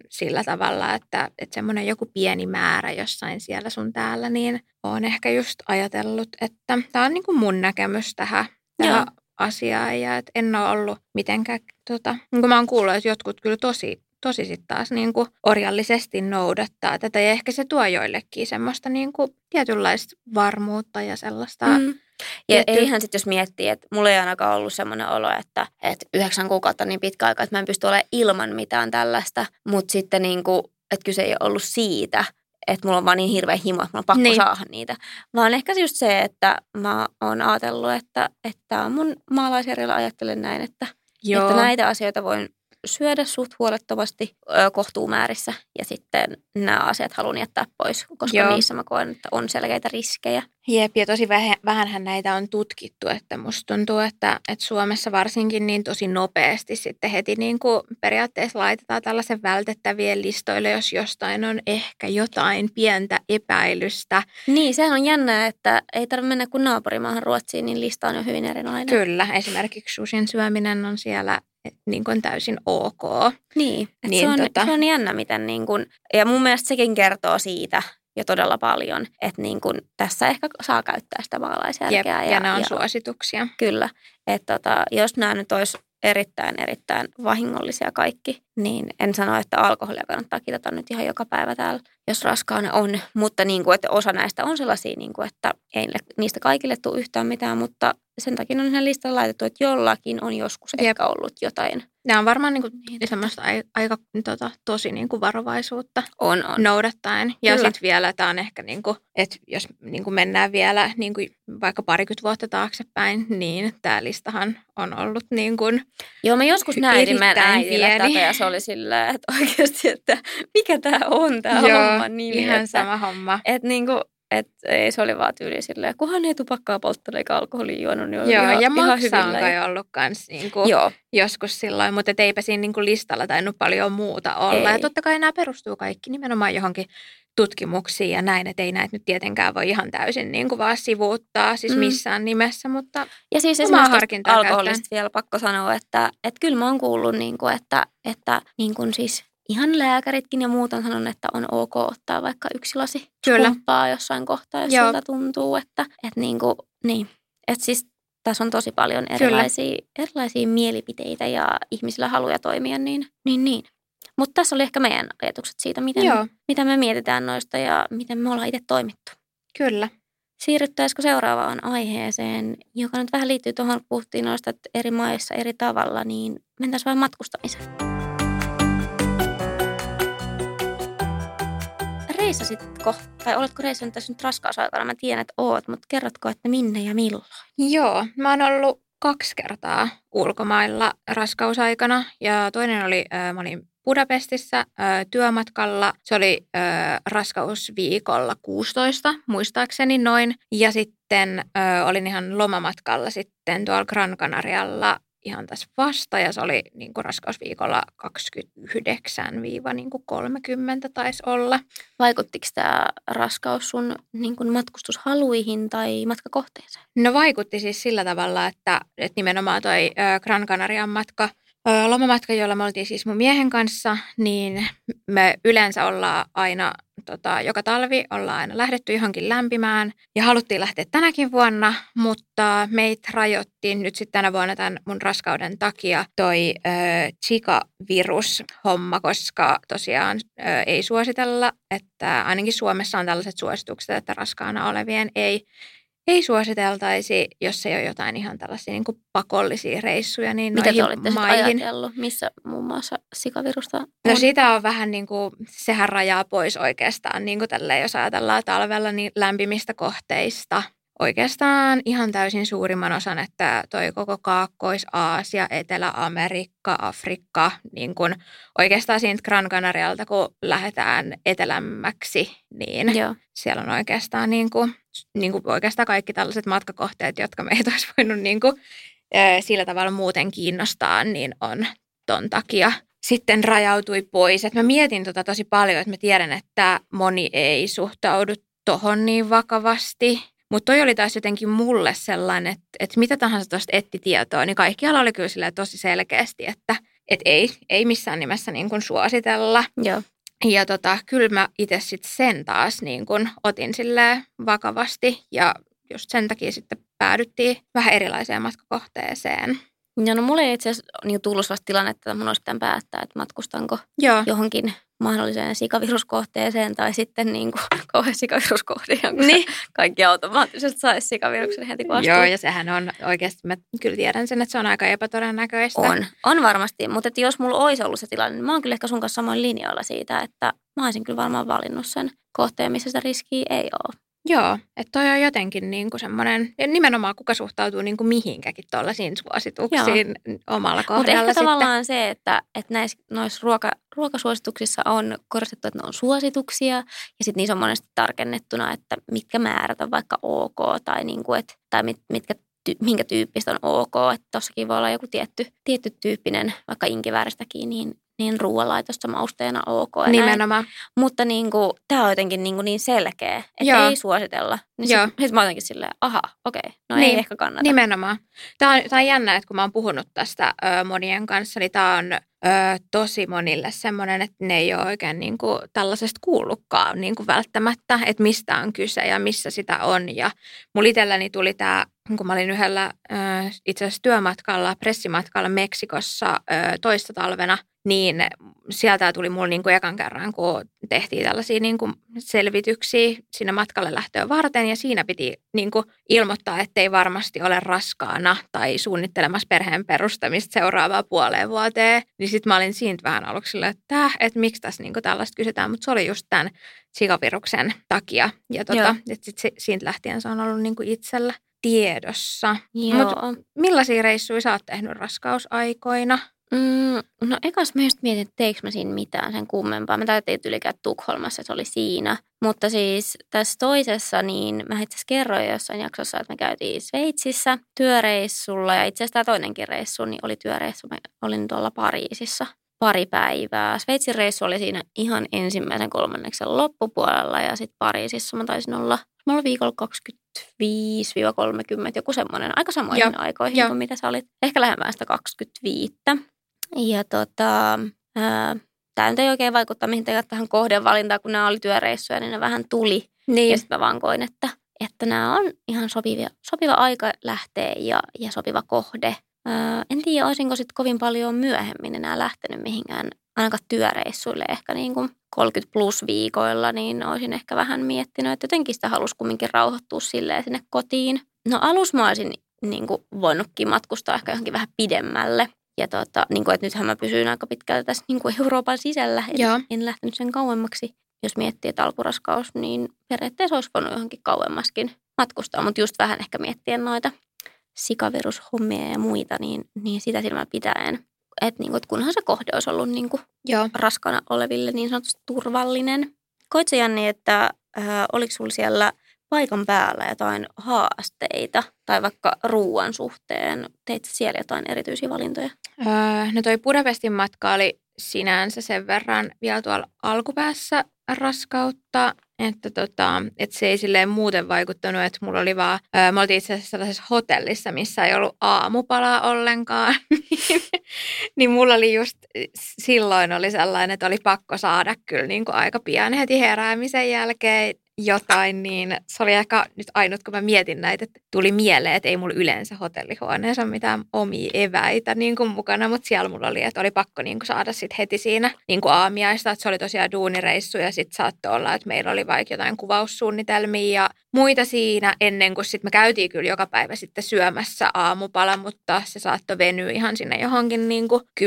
sillä tavalla, että, että semmoinen joku pieni määrä jossain siellä sun täällä, niin oon ehkä just ajatellut, että tämä on niin kuin mun näkemys tähän, tähän asiaan ja että en ole ollut mitenkään, tota, niin kuin mä oon kuullut, että jotkut kyllä tosi tosi sitten taas niin kuin orjallisesti noudattaa tätä. Ja ehkä se tuo joillekin semmoista niin kuin tietynlaista varmuutta ja sellaista. Mm. Ja tietty... eihän sitten jos miettii, että mulla ei ainakaan ollut semmoinen olo, että, että yhdeksän kuukautta niin pitkä aika, että mä en pysty olemaan ilman mitään tällaista. Mutta sitten niin kuin, että kyse ei ollut siitä, että mulla on vaan niin hirveä himo, että mulla on pakko niin. saada niitä. Vaan ehkä just se, että mä oon ajatellut, että, että mun maalaisjärjellä ajattelen näin, että, Joo. että näitä asioita voin syödä suht huolettomasti kohtuumäärissä ja sitten nämä asiat haluan jättää pois, koska Joo. niissä mä koen, että on selkeitä riskejä. Jep, ja tosi vähänhän näitä on tutkittu, että musta tuntuu, että, että Suomessa varsinkin niin tosi nopeasti sitten heti niin kuin periaatteessa laitetaan tällaisen vältettävien listoille, jos jostain on ehkä jotain pientä epäilystä. Niin, sehän on jännää, että ei tarvitse mennä kuin naapurimaahan Ruotsiin, niin lista on jo hyvin erilainen. Kyllä, esimerkiksi susin syöminen on siellä niin kuin täysin ok. Niin, niin se, on, tota... se on jännä, miten niin kuin, ja mun mielestä sekin kertoo siitä, jo todella paljon, että niin kun tässä ehkä saa käyttää sitä maalaisjärkeä. Jep, ja, ja ne on ja, suosituksia. Kyllä, että tota, jos nämä nyt olisi erittäin, erittäin vahingollisia kaikki, niin en sano, että alkoholia kannattaa kitata nyt ihan joka päivä täällä, jos raskaana on. Mutta niin kuin, että osa näistä on sellaisia, niin kuin, että ei niistä kaikille tule yhtään mitään, mutta sen takia on ihan listalla laitettu, että jollakin on joskus Jep. ehkä ollut jotain. Nämä on varmaan niin kuin, semmoista aika tota, tosi niin kuin varovaisuutta on, on. noudattaen. Ja sitten vielä tämä on ehkä, niin kuin, että jos niin kuin mennään vielä niin kuin vaikka parikymmentä vuotta taaksepäin, niin tämä listahan on ollut niin kuin Joo, mä joskus näin meidän äidille tätä ja se oli silleen, että oikeasti, että mikä tämä on tämä homma nimi. ihan että, sama homma. Että niin kuin, et ei, se oli vaan tyyli silleen, kunhan ei tupakkaa polttanut eikä alkoholia juonut, niin Joo, ihan, ja maksa on kai ollut kans niinku Joo. joskus silloin, mutta et eipä siinä niinku listalla tainnut paljon muuta olla. Ei. Ja totta kai nämä perustuu kaikki nimenomaan johonkin tutkimuksiin ja näin, että ei näitä nyt tietenkään voi ihan täysin niin kuin vaan sivuuttaa siis mm. missään nimessä, mutta Ja siis esimerkiksi alkoholista vielä pakko sanoa, että, että kyllä mä oon kuullut, niin kuin, että, että niin kuin siis ihan lääkäritkin ja muut on sanonut, että on ok ottaa vaikka yksi lasi Kyllä. jossain kohtaa, jos Joo. siltä tuntuu, että, että niin kuin, niin. Että siis tässä on tosi paljon erilaisia, erilaisia mielipiteitä ja ihmisillä haluja toimia, niin niin. niin. Mutta tässä oli ehkä meidän ajatukset siitä, miten, Joo, mitä me mietitään noista ja miten me ollaan itse toimittu. kyllä. Siirryttäisikö seuraavaan aiheeseen, joka nyt vähän liittyy tuohon, kun puhuttiin noista että eri maissa eri tavalla, niin mentäisiin vähän matkustamiseen. Reissasitko, tai oletko reissannut tässä nyt raskausaikana? Mä tiedän, että oot, mutta kerrotko, että minne ja milloin? Joo, mä oon ollut kaksi kertaa ulkomailla raskausaikana ja toinen oli, äh, mä olin Budapestissa äh, työmatkalla. Se oli äh, raskausviikolla 16, muistaakseni noin. Ja sitten äh, olin ihan lomamatkalla sitten tuolla Gran Canarialla ihan tässä vasta ja se oli niin kuin raskausviikolla 29-30 taisi olla. Vaikuttiko tämä raskaus sun niin kuin matkustushaluihin tai matkakohteeseen? No vaikutti siis sillä tavalla, että, että nimenomaan toi Gran Canarian matka, lomamatka, jolla me oltiin siis mun miehen kanssa, niin me yleensä ollaan aina, tota, joka talvi ollaan aina lähdetty johonkin lämpimään. Ja haluttiin lähteä tänäkin vuonna, mutta meitä rajoittiin nyt sitten tänä vuonna tämän mun raskauden takia toi ö, Zika-virus-homma, koska tosiaan ö, ei suositella, että ainakin Suomessa on tällaiset suositukset, että raskaana olevien ei ei suositeltaisi, jos ei ole jotain ihan tällaisia niin kuin pakollisia reissuja, niin Mitä te olitte sitten maihin. ajatellut? Missä muun muassa sikavirusta on? No sitä on vähän niin kuin, sehän rajaa pois oikeastaan, niin kuin tälleen, jos ajatellaan talvella niin lämpimistä kohteista. Oikeastaan ihan täysin suurimman osan, että toi koko Kaakkois-Aasia, Etelä-Amerikka, Afrikka, niin kuin oikeastaan siitä Gran Canarialta, kun lähdetään etelämmäksi, niin Joo. siellä on oikeastaan, niin kuin, niin kuin oikeastaan kaikki tällaiset matkakohteet, jotka meitä olisi voinut niin kuin, ö, sillä tavalla muuten kiinnostaa, niin on ton takia sitten rajautui pois. Et mä mietin tota tosi paljon, että mä tiedän, että moni ei suhtaudu tohon niin vakavasti. Mutta toi oli taas jotenkin mulle sellainen, että, että mitä tahansa tuosta etti tietoa, niin kaikkialla oli kyllä silleen tosi selkeästi, että, että ei, ei missään nimessä niin kuin suositella. Joo. Ja tota, kyllä mä itse sitten sen taas niin kun otin sille vakavasti ja just sen takia sitten päädyttiin vähän erilaiseen matkakohteeseen. Ja no mulle ei itse asiassa niin tullut sellaista tilannetta, että mun olisi pitänyt päättää, että matkustanko Joo, johonkin mahdolliseen sikaviruskohteeseen tai sitten niin kuin kauhean sikaviruskohde, jonka Niin. kaikki automaattisesti saisi sikaviruksen heti kun astuu. Joo, ja sehän on oikeasti, mä kyllä tiedän sen, että se on aika epätodennäköistä. On, on varmasti, mutta että jos mulla olisi ollut se tilanne, niin mä oon kyllä ehkä sun kanssa samoin linjoilla siitä, että mä olisin kyllä varmaan valinnut sen kohteen, missä sitä riskiä ei ole. Joo, että toi on jotenkin niin kuin semmoinen, ja nimenomaan kuka suhtautuu niin kuin mihinkäkin tuollaisiin suosituksiin omalla Mutta kohdalla ehkä sitten. tavallaan se, että, että näissä noissa ruoka, ruokasuosituksissa on korostettu, että ne on suosituksia ja sitten niissä on monesti tarkennettuna, että mitkä määrät on vaikka ok tai, niin kuin, että, tai mit, mitkä ty, minkä tyyppistä on ok. Että tossakin voi olla joku tietty, tietty tyyppinen, vaikka inkivääristäkin, niin, niin ruoanlaitossa mausteena ok. Ja näin. Nimenomaan. Mutta niin kuin, tämä on jotenkin niin, kuin niin selkeä, että Joo. ei suositella. Niin Joo. sitten sit mä jotenkin silleen, aha, okei, no Niin. ei ehkä kannata. Nimenomaan. Tämä on, tämä on jännä, että kun mä oon puhunut tästä ö, monien kanssa, niin tämä on ö, tosi monille semmoinen, että ne ei ole oikein niin kuin, tällaisesta kuullutkaan niin kuin välttämättä, että mistä on kyse ja missä sitä on. Ja mulla itselläni tuli tämä, kun mä olin yhdellä itse asiassa työmatkalla, pressimatkalla Meksikossa toista talvena, niin sieltä tuli mulla niin kuin ekan kerran, kun tehtiin tällaisia niin kuin selvityksiä sinne matkalle lähtöä varten ja siinä piti niin kuin ilmoittaa, ettei varmasti ole raskaana tai suunnittelemassa perheen perustamista seuraavaa puoleen vuoteen. Niin sitten mä olin siitä vähän aluksi silleen, että, että miksi tässä niin kuin tällaista kysytään, mutta se oli just tämän sikaviruksen takia. Ja tota, Joo. et sit se, siitä lähtien se on ollut niin kuin itsellä tiedossa. Joo. Mut millaisia reissuja sä oot tehnyt raskausaikoina? Mm, no ekas mä just mietin, että teikö mä siinä mitään sen kummempaa. Mä täytin yli käydä Tukholmassa, se oli siinä. Mutta siis tässä toisessa, niin mä itse asiassa kerroin jossain jaksossa, että me käytiin Sveitsissä työreissulla. Ja itse asiassa tämä toinenkin reissu, niin oli työreissu. Mä olin tuolla Pariisissa pari päivää. Sveitsin reissu oli siinä ihan ensimmäisen kolmanneksen loppupuolella ja sitten Pariisissa mä taisin olla, mä olin viikolla 25-30, joku semmoinen, aika samoihin Joo, aikoihin joo. kuin mitä sä olit. Ehkä lähemmän sitä 25. Ja tota, ää, tämä nyt ei oikein vaikuttaa mihinkään tähän kohdevalintaan, kun nämä oli työreissuja, niin ne vähän tuli. Niin. Ja sitten mä vaan koin, että, että nämä on ihan sopivia, sopiva aika lähteä ja, ja sopiva kohde. Ää, en tiedä, olisinko sitten kovin paljon myöhemmin enää lähtenyt mihinkään ainakaan työreissuille ehkä niin kuin 30 plus viikoilla, niin olisin ehkä vähän miettinyt, että jotenkin sitä halusi kumminkin rauhoittua silleen sinne kotiin. No alus mä olisin niin kuin voinutkin matkustaa ehkä johonkin vähän pidemmälle. Ja tota, niin kuin, että nythän mä pysyin aika pitkälle tässä niin kuin Euroopan sisällä, en, en lähtenyt sen kauemmaksi. Jos miettii, että alkuraskaus, niin periaatteessa olisi voinut johonkin kauemmaskin matkustaa, mutta just vähän ehkä miettien noita sikavirushommia ja muita, niin, niin sitä silmällä pitäen. Että niin että kunhan se kohde olisi ollut niin kuin Joo. raskana oleville niin sanotusti turvallinen. Koitko Janni, että äh, oliko sinulla siellä paikan päällä jotain haasteita tai vaikka ruoan suhteen? Teit siellä jotain erityisiä valintoja? Öö, no toi Budapestin matka oli sinänsä sen verran vielä tuolla alkupäässä raskautta, että, tota, että se ei silleen muuten vaikuttanut, että mulla oli vaan, ää, me oltiin itse asiassa sellaisessa hotellissa, missä ei ollut aamupalaa ollenkaan, niin, niin mulla oli just silloin oli sellainen, että oli pakko saada kyllä niin kuin aika pian heti heräämisen jälkeen jotain, niin se oli ehkä nyt ainut, kun mä mietin näitä, että tuli mieleen, että ei mulla yleensä hotellihuoneessa ole mitään omia eväitä niin kuin mukana, mutta siellä mulla oli, että oli pakko niin kuin saada sit heti siinä niin kuin aamiaista, että se oli tosiaan duunireissu ja sitten saattoi olla, että meillä oli vaikka jotain kuvaussuunnitelmia ja muita siinä ennen kuin sitten me käytiin kyllä joka päivä sitten syömässä aamupala, mutta se saattoi venyä ihan sinne johonkin niin kuin 10-11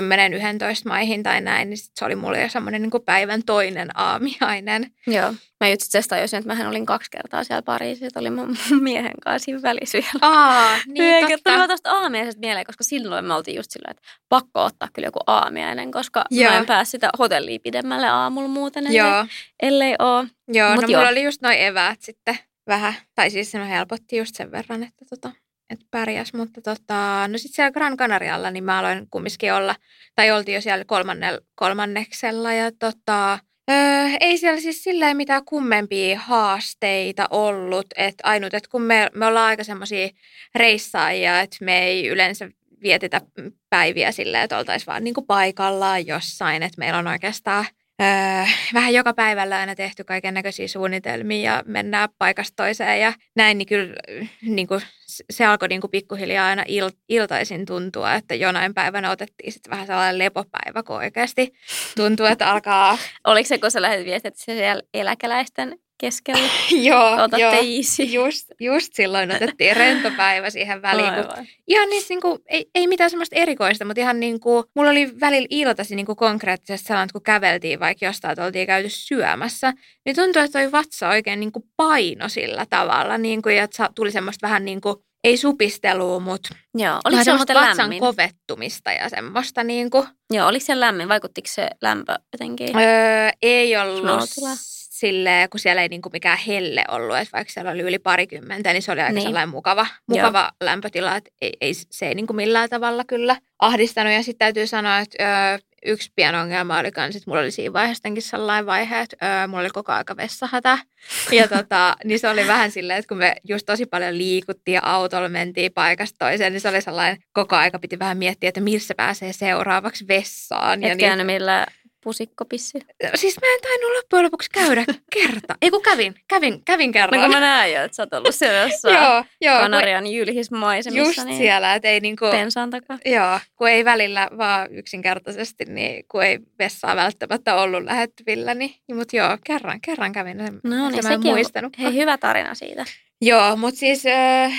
maihin tai näin, niin sit se oli mulle jo semmoinen niin kuin päivän toinen aamiainen. Joo. Mä just itse asiassa että mähän olin kaksi kertaa siellä Pariisissa, oli mun miehen kanssa siinä välissä vielä. Aa, niin totta. Tuli tuosta aamiaisesta mieleen, koska silloin me oltiin just silleen, että pakko ottaa kyllä joku aamiainen, koska Joo. mä en pääse sitä hotellia pidemmälle aamulla muuten, ellei, Joo. ellei ole. Joo, Mut no jo. mulla oli just noin eväät sitten vähän, tai siis se helpotti just sen verran, että tota, että pärjäs, mutta tota, no sitten siellä Gran Canarialla, niin mä aloin kumminkin olla, tai oltiin jo siellä kolmanneksella ja tota, Öö, ei siellä siis silleen mitään kummempia haasteita ollut. että ainut, että kun me, me ollaan aika semmoisia reissaajia, että me ei yleensä vietitä päiviä silleen, että oltaisiin vaan niin kuin paikallaan jossain. Että meillä on oikeastaan öö, vähän joka päivällä aina tehty kaiken näköisiä suunnitelmia ja mennään paikasta toiseen ja näin, niin kyllä niin kuin se alkoi niin kuin pikkuhiljaa aina il, iltaisin tuntua, että jonain päivänä otettiin sitten vähän sellainen lepopäivä, kun oikeasti tuntuu, että alkaa... Oliko se, kun sä lähdet viestit siellä eläkeläisten keskellä. joo, Otatte joo. Easy. Just, just silloin otettiin rentopäivä siihen väliin. Kun, ihan niin, niin kuin, ei, ei mitään semmoista erikoista, mutta ihan niin kuin, mulla oli välillä iltasi niin kuin konkreettisesti sellainen, kun käveltiin vaikka jostain, että oltiin käyty syömässä, niin tuntui, että toi vatsa oikein niin kuin paino sillä tavalla, niin kuin, että tuli semmoista vähän niin kuin, ei supistelua, mutta Joo, oliko se vatsan lämmin? kovettumista ja semmoista niin kuin. Joo, oliko se lämmin? Vaikuttiko se lämpö jotenkin? Öö, ei ollut silleen, kun siellä ei niin kuin mikään helle ollut, että vaikka siellä oli yli parikymmentä, niin se oli aika niin. sellainen mukava, mukava lämpötila, että ei, ei, se ei niin kuin millään tavalla kyllä ahdistanut. Ja sitten täytyy sanoa, että ö, yksi pieni ongelma oli kans, että mulla oli siinä vaiheessa sellainen vaihe, että ö, mulla oli koko aika vessahätä. Ja tota, niin se oli vähän silleen, että kun me just tosi paljon liikuttiin ja autolla mentiin paikasta toiseen, niin se oli sellainen, koko aika piti vähän miettiä, että missä pääsee seuraavaksi vessaan. Et ja niin, millä pusikkopissi? Siis mä en tainnut loppujen lopuksi käydä kerta. Ei kun kävin, kävin, kävin kerran. No kun mä näen jo, että sä oot ollut siellä jossain joo, joo, Kanarian jylhismaisemissa. Just niin siellä, että ei niinku... Pensaan takaa. Joo, kun ei välillä vaan yksinkertaisesti, niin kun ei vessaa välttämättä ollut lähettävillä, niin, niin mutta joo, kerran, kerran kävin. No niin, sekin muistanut. Hei, hyvä tarina siitä. Joo, mutta siis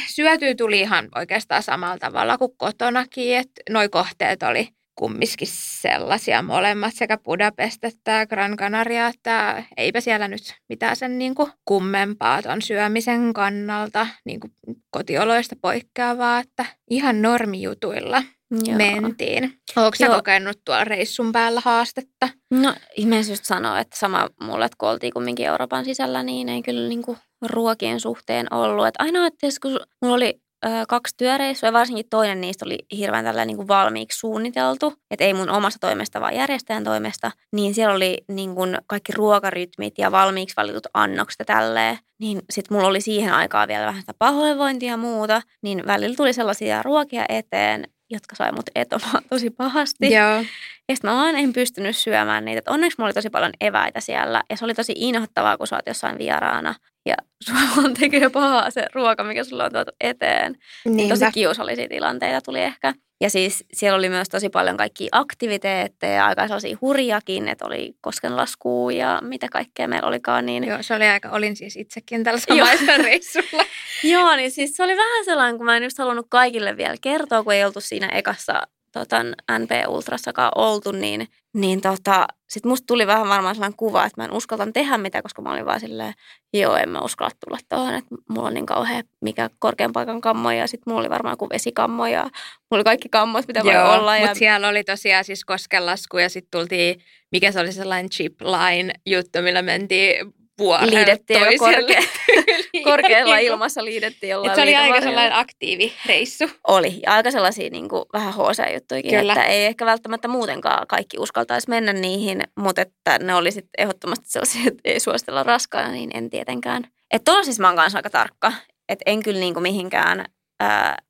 syötyä tuli ihan oikeastaan samalla tavalla kuin kotonakin, että noi kohteet oli – kumminkin sellaisia molemmat, sekä Budapest että Gran Canaria, että eipä siellä nyt mitään sen niin kuin kummempaa ton syömisen kannalta niin kuin kotioloista poikkeavaa, että ihan normijutuilla Joo. mentiin. Oletko sä kokenut tuolla reissun päällä haastetta? No ihmeessä just sanoa, että sama mulle, että kun oltiin kumminkin Euroopan sisällä, niin ei kyllä niin kuin ruokien suhteen ollut. Että ainoa, että kun mulla oli kaksi työreissua ja varsinkin toinen niistä oli hirveän tällä niin kuin valmiiksi suunniteltu, että ei mun omasta toimesta, vaan järjestäjän toimesta, niin siellä oli niin kuin kaikki ruokarytmit ja valmiiksi valitut annokset ja tälleen, niin sitten mulla oli siihen aikaa vielä vähän sitä pahoinvointia ja muuta, niin välillä tuli sellaisia ruokia eteen, jotka sai mut etomaan tosi pahasti. Joo. Ja sitten mä vaan en pystynyt syömään niitä. Et onneksi mulla oli tosi paljon eväitä siellä. Ja se oli tosi inhottavaa, kun sä oot jossain vieraana. Ja sulla on tekee pahaa se ruoka, mikä sulla on tuotu eteen. Niin Tosi kiusallisia tilanteita tuli ehkä. Ja siis siellä oli myös tosi paljon kaikkia aktiviteetteja, aika sellaisia hurjakin, että oli koskenlaskua ja mitä kaikkea meillä olikaan. Niin... Joo, se oli aika, olin siis itsekin tällä samaisella reissulla. Joo, niin siis se oli vähän sellainen, kun mä en just halunnut kaikille vielä kertoa, kun ei oltu siinä ekassa tota, NP Ultrassakaan oltu, niin, niin tota, sitten musta tuli vähän varmaan sellainen kuva, että mä en uskaltan tehdä mitä, koska mä olin vaan silleen, joo, en mä uskalla tulla tuohon, että mulla on niin kauhean mikä korkean paikan kammoja ja sitten mulla oli varmaan joku vesikammo ja mulla oli kaikki kammot, mitä joo, voi olla. Ja... mutta siellä oli tosiaan siis koskenlasku ja sitten tultiin, mikä se oli sellainen chip line juttu, millä mentiin vuoren liidettiin korke- korkealla ilmassa liidettiin jollain se oli aika sellainen aktiivi reissu. Oli. Ja aika sellaisia niin kuin, vähän HC-juttuikin, Kyllä. että ei ehkä välttämättä muutenkaan kaikki uskaltaisi mennä niihin, mutta että ne oli sitten ehdottomasti sellaisia, että ei suositella raskaana, niin en tietenkään. Että tuolla siis mä oon kanssa aika tarkka, että en kyllä niin kuin mihinkään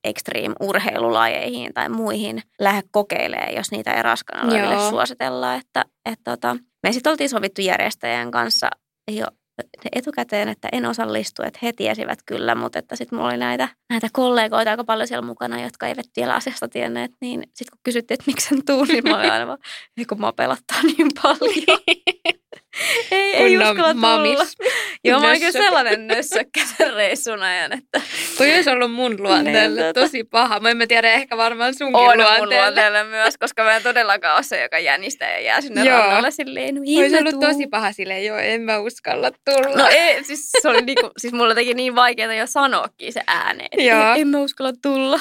extreme-urheilulajeihin tai muihin lähde kokeilemaan, jos niitä ei raskana suositella. Että, et tota, me sitten oltiin sovittu järjestäjän kanssa jo etukäteen, että en osallistu, että he tiesivät kyllä, mutta että sitten mulla oli näitä, näitä kollegoita aika paljon siellä mukana, jotka eivät vielä asiasta tienneet, niin sitten kun kysyttiin, että miksi en tuu, niin mä olin aina vaan, kun mä pelottaa niin paljon. ei, ei uskalla mamis. Joo, mä oikein sellainen nössökkä sen reissun ajan. Että... Toi olisi ollut mun luonteelle niin, tosi paha. Mä en tiedä, ehkä varmaan sunkin on luonteelle. mun luonteelle myös, koska mä en todellakaan ole se, joka jänistää ja jää sinne joo. rannalle silleen. No, olisi ollut tosi paha silleen, joo, en mä uskalla tulla. No ei, siis se oli niinku, siis mulle teki niin vaikeaa jo sanoakin se ääneen. Joo. En mä uskalla tulla.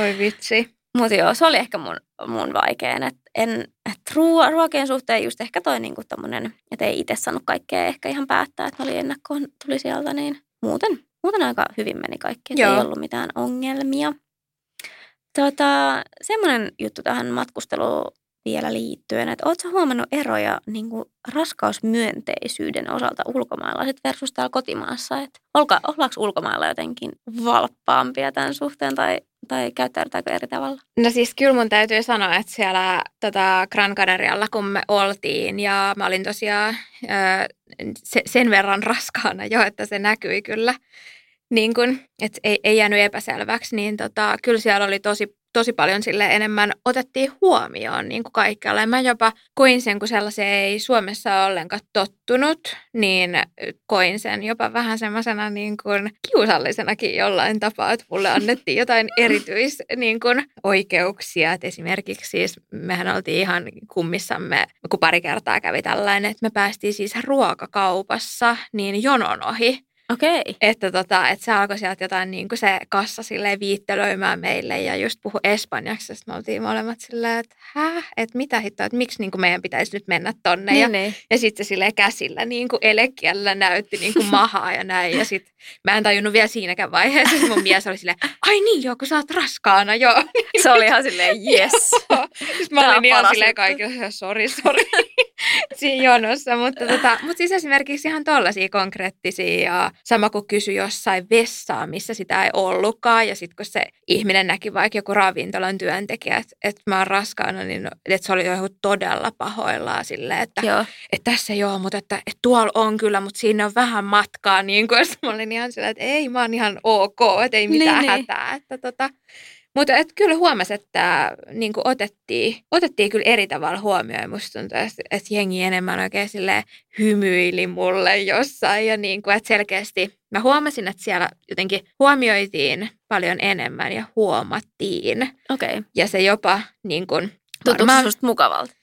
Oi vitsi. Mutta joo, se oli ehkä mun, mun vaikein. Että en, et ruo, ruokien suhteen just ehkä toi niinku tommonen, että ei itse saanut kaikkea ehkä ihan päättää, että oli ennakkoon, tuli sieltä, niin muuten, muuten aika hyvin meni kaikki, että ei ollut mitään ongelmia. Tota, semmoinen juttu tähän matkusteluun vielä liittyen, että oletko huomannut eroja niin kuin raskausmyönteisyyden osalta ulkomailla sit versus täällä kotimaassa? Että olka, ollaanko ulkomailla jotenkin valppaampia tämän suhteen tai, tai käyttäydytäänkö eri tavalla? No siis kyllä mun täytyy sanoa, että siellä tota Gran Canarialla kun me oltiin ja mä olin tosiaan ö, se, sen verran raskaana jo, että se näkyi kyllä niin kun, että ei, ei jäänyt epäselväksi, niin tota, kyllä siellä oli tosi tosi paljon sille enemmän otettiin huomioon niin kuin kaikkialla. Ja mä jopa koin sen, kun sellaisen ei Suomessa ole ollenkaan tottunut, niin koin sen jopa vähän semmoisena niin kuin kiusallisenakin jollain tapaa, että mulle annettiin jotain erityis niin kuin oikeuksia. Et esimerkiksi siis mehän oltiin ihan kummissamme, kun pari kertaa kävi tällainen, että me päästiin siis ruokakaupassa niin jonon ohi Okei. Että, tota, että se alkoi sieltä jotain niin kuin se kassa silleen viittelöimään meille ja just puhu espanjaksi. Sitten me oltiin molemmat silleen, että häh, että mitä hittoa, että miksi niin kuin meidän pitäisi nyt mennä tonne. Niin, ja, niin. ja sitten se silleen käsillä niin kuin elekielellä näytti niin kuin mahaa ja näin. Ja sitten mä en tajunnut vielä siinäkään vaiheessa. Sitten mun mies oli silleen, ai niin joo, kun sä oot raskaana, joo. Se oli ihan silleen, yes. Sitten mä olin ihan silleen kaikille, sori, sori siinä jonossa. Mutta, tota, mutta siis esimerkiksi ihan tollaisia konkreettisia ja sama kuin kysy jossain vessaa, missä sitä ei ollutkaan. Ja sitten kun se ihminen näki vaikka joku ravintolan työntekijä, että, että mä oon raskaana, niin että se oli joku todella pahoillaan silleen, että, että tässä ei ole, mutta että, että tuolla on kyllä, mutta siinä on vähän matkaa. Niin kuin, mä olin ihan sillä, että ei, mä oon ihan ok, että ei mitään niin, niin. hätää. Että, tota, mutta et kyllä huomasi, että niin otettiin, otettiin kyllä eri tavalla huomioon. Musta tuntuu, että, että jengi enemmän oikein sille hymyili mulle jossain. Ja niin kuin, että selkeästi mä huomasin, että siellä jotenkin huomioitiin paljon enemmän ja huomattiin. Okay. Ja se jopa niin kuin, Tuntuuko varmaan... susta mukavalta?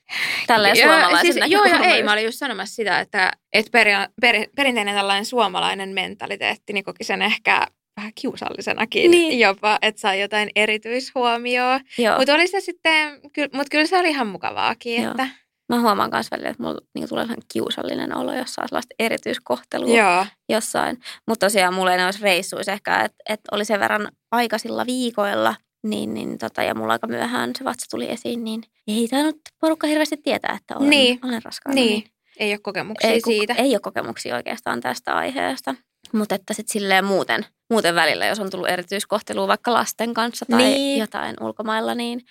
Tälleen suomalaisen siis, Joo ja ei, mä olin just sanomassa sitä, että, että per, per, perinteinen tällainen suomalainen mentaliteetti niin koki sen ehkä vähän kiusallisenakin niin. jopa, että sai jotain erityishuomioon. Mutta oli se sitten, mutta kyllä se oli ihan mukavaakin. Joo. Että... Mä huomaan myös välillä, että mulla niin tulee vähän kiusallinen olo, jos saa sellaista erityiskohtelua Joo. jossain. Mutta tosiaan mulla ei ne olisi reissuissa ehkä, että, että oli sen verran aikaisilla viikoilla, niin, niin tota, ja mulla aika myöhään se vatsa tuli esiin, niin ei tainnut porukka hirveästi tietää, että olen, niin. olen raskaana. Niin. niin. Ei ole kokemuksia ei, siitä. Ei ole kokemuksia oikeastaan tästä aiheesta. Mutta että sitten silleen muuten, muuten välillä, jos on tullut erityiskohtelua vaikka lasten kanssa tai niin. jotain ulkomailla, niin,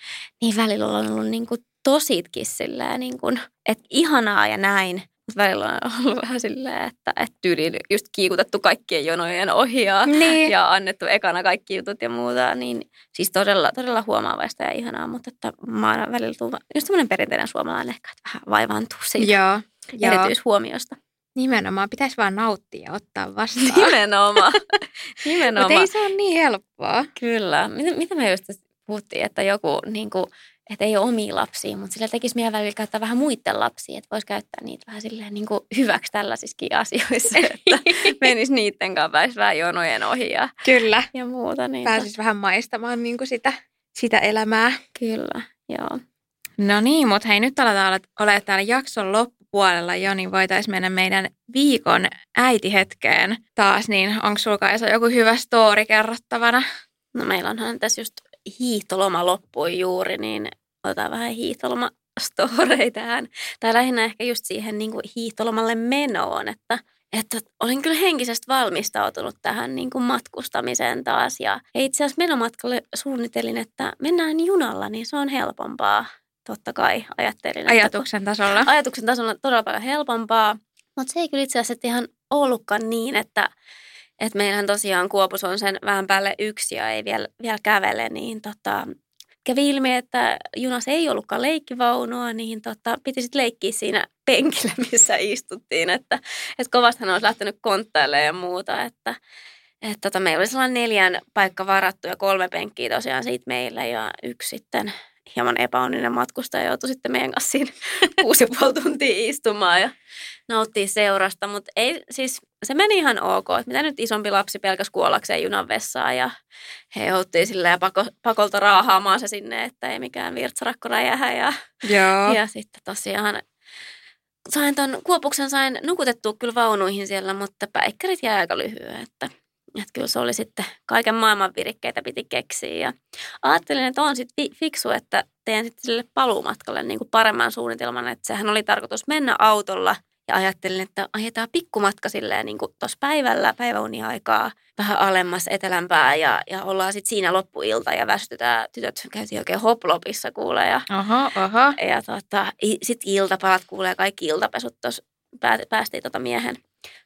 niin välillä on ollut niin kuin tositkin silleen, niin kuin, että ihanaa ja näin. Mutta välillä on ollut vähän silleen, että, että tyyliin just kiikutettu kaikkien jonojen ohi ja, Niin. ja annettu ekana kaikki jutut ja muuta. Niin siis todella, todella huomaavaista ja ihanaa, mutta että mä oon välillä tullut just semmoinen perinteinen suomalainen ehkä, että vähän vaivaantuu siitä. Joo. erityishuomiosta. Nimenomaan. Pitäisi vaan nauttia ja ottaa vastaan. Nimenomaan. Mutta Nimenomaan. ei se ole niin helppoa. Kyllä. Mitä, mitä me just puhuttiin, että joku, niin kuin, että ei ole omia lapsia, mutta sillä tekisi meidän välillä käyttää vähän muiden lapsia, että voisi käyttää niitä vähän silleen niin kuin hyväksi tällaisissakin asioissa, että menisi niiden kanssa pääsi vähän jonojen ohi ja, Kyllä. ja muuta. Niin Pääsis vähän maistamaan niin kuin sitä, sitä elämää. Kyllä, joo. No niin, mutta hei nyt aletaan olla täällä jakson loppupuolella jo, niin voitaisiin mennä meidän viikon äitihetkeen taas. Niin onko sulla Kaisa joku hyvä story kerrottavana? No meillä onhan tässä just hiihtoloma loppui juuri, niin otetaan vähän hiihtoloma storei tähän. Tai lähinnä ehkä just siihen niin kuin hiihtolomalle menoon, että, että olin kyllä henkisesti valmistautunut tähän niin kuin matkustamiseen taas. Ja itse asiassa menomatkalle suunnitelin, että mennään junalla, niin se on helpompaa. Totta kai ajattelin. Että Ajatuksen tasolla. ajatuksen tasolla todella paljon helpompaa. Mutta se ei kyllä itse asiassa ihan ollutkaan niin, että, että meillähän tosiaan Kuopus on sen vähän päälle yksi ja ei vielä, vielä kävele, niin tota, kävi ilmi, että junassa ei ollutkaan leikkivaunua, niin tota, piti sitten leikkiä siinä penkillä, missä istuttiin, että, että kovastahan olisi lähtenyt konttailemaan ja muuta, että, että tota, meillä oli sellainen neljän paikka varattu ja kolme penkkiä tosiaan siitä meillä ja yksi sitten hieman epäonninen matkustaja joutui sitten meidän kanssa siinä kuusi ja puoli tuntia istumaan ja nauttia seurasta, mutta ei, siis se meni ihan ok, että mitä nyt isompi lapsi pelkäs kuollakseen junan vessaan ja he jouttiin silleen pako, pakolta raahaamaan se sinne, että ei mikään virtsarakko räjähä ja, Joo. ja sitten tosiaan sain ton kuopuksen sain nukutettua kyllä vaunuihin siellä, mutta päikkärit jäi aika lyhyen, että, että kyllä se oli sitten kaiken maailman virikkeitä piti keksiä ja ajattelin, että on sitten fiksu, että teen sitten sille paluumatkalle niin kuin paremman suunnitelman, että sehän oli tarkoitus mennä autolla ja ajattelin, että ajetaan pikkumatka silleen niin tuossa päivällä, päiväuniaikaa vähän alemmas etelämpää ja, ja ollaan sitten siinä loppuilta ja väsytetään. Tytöt käytiin oikein hoplopissa kuulee ja Oho, oho. ja tota, sitten iltapalat kuulee kaikki iltapesut tuossa päästiin tota miehen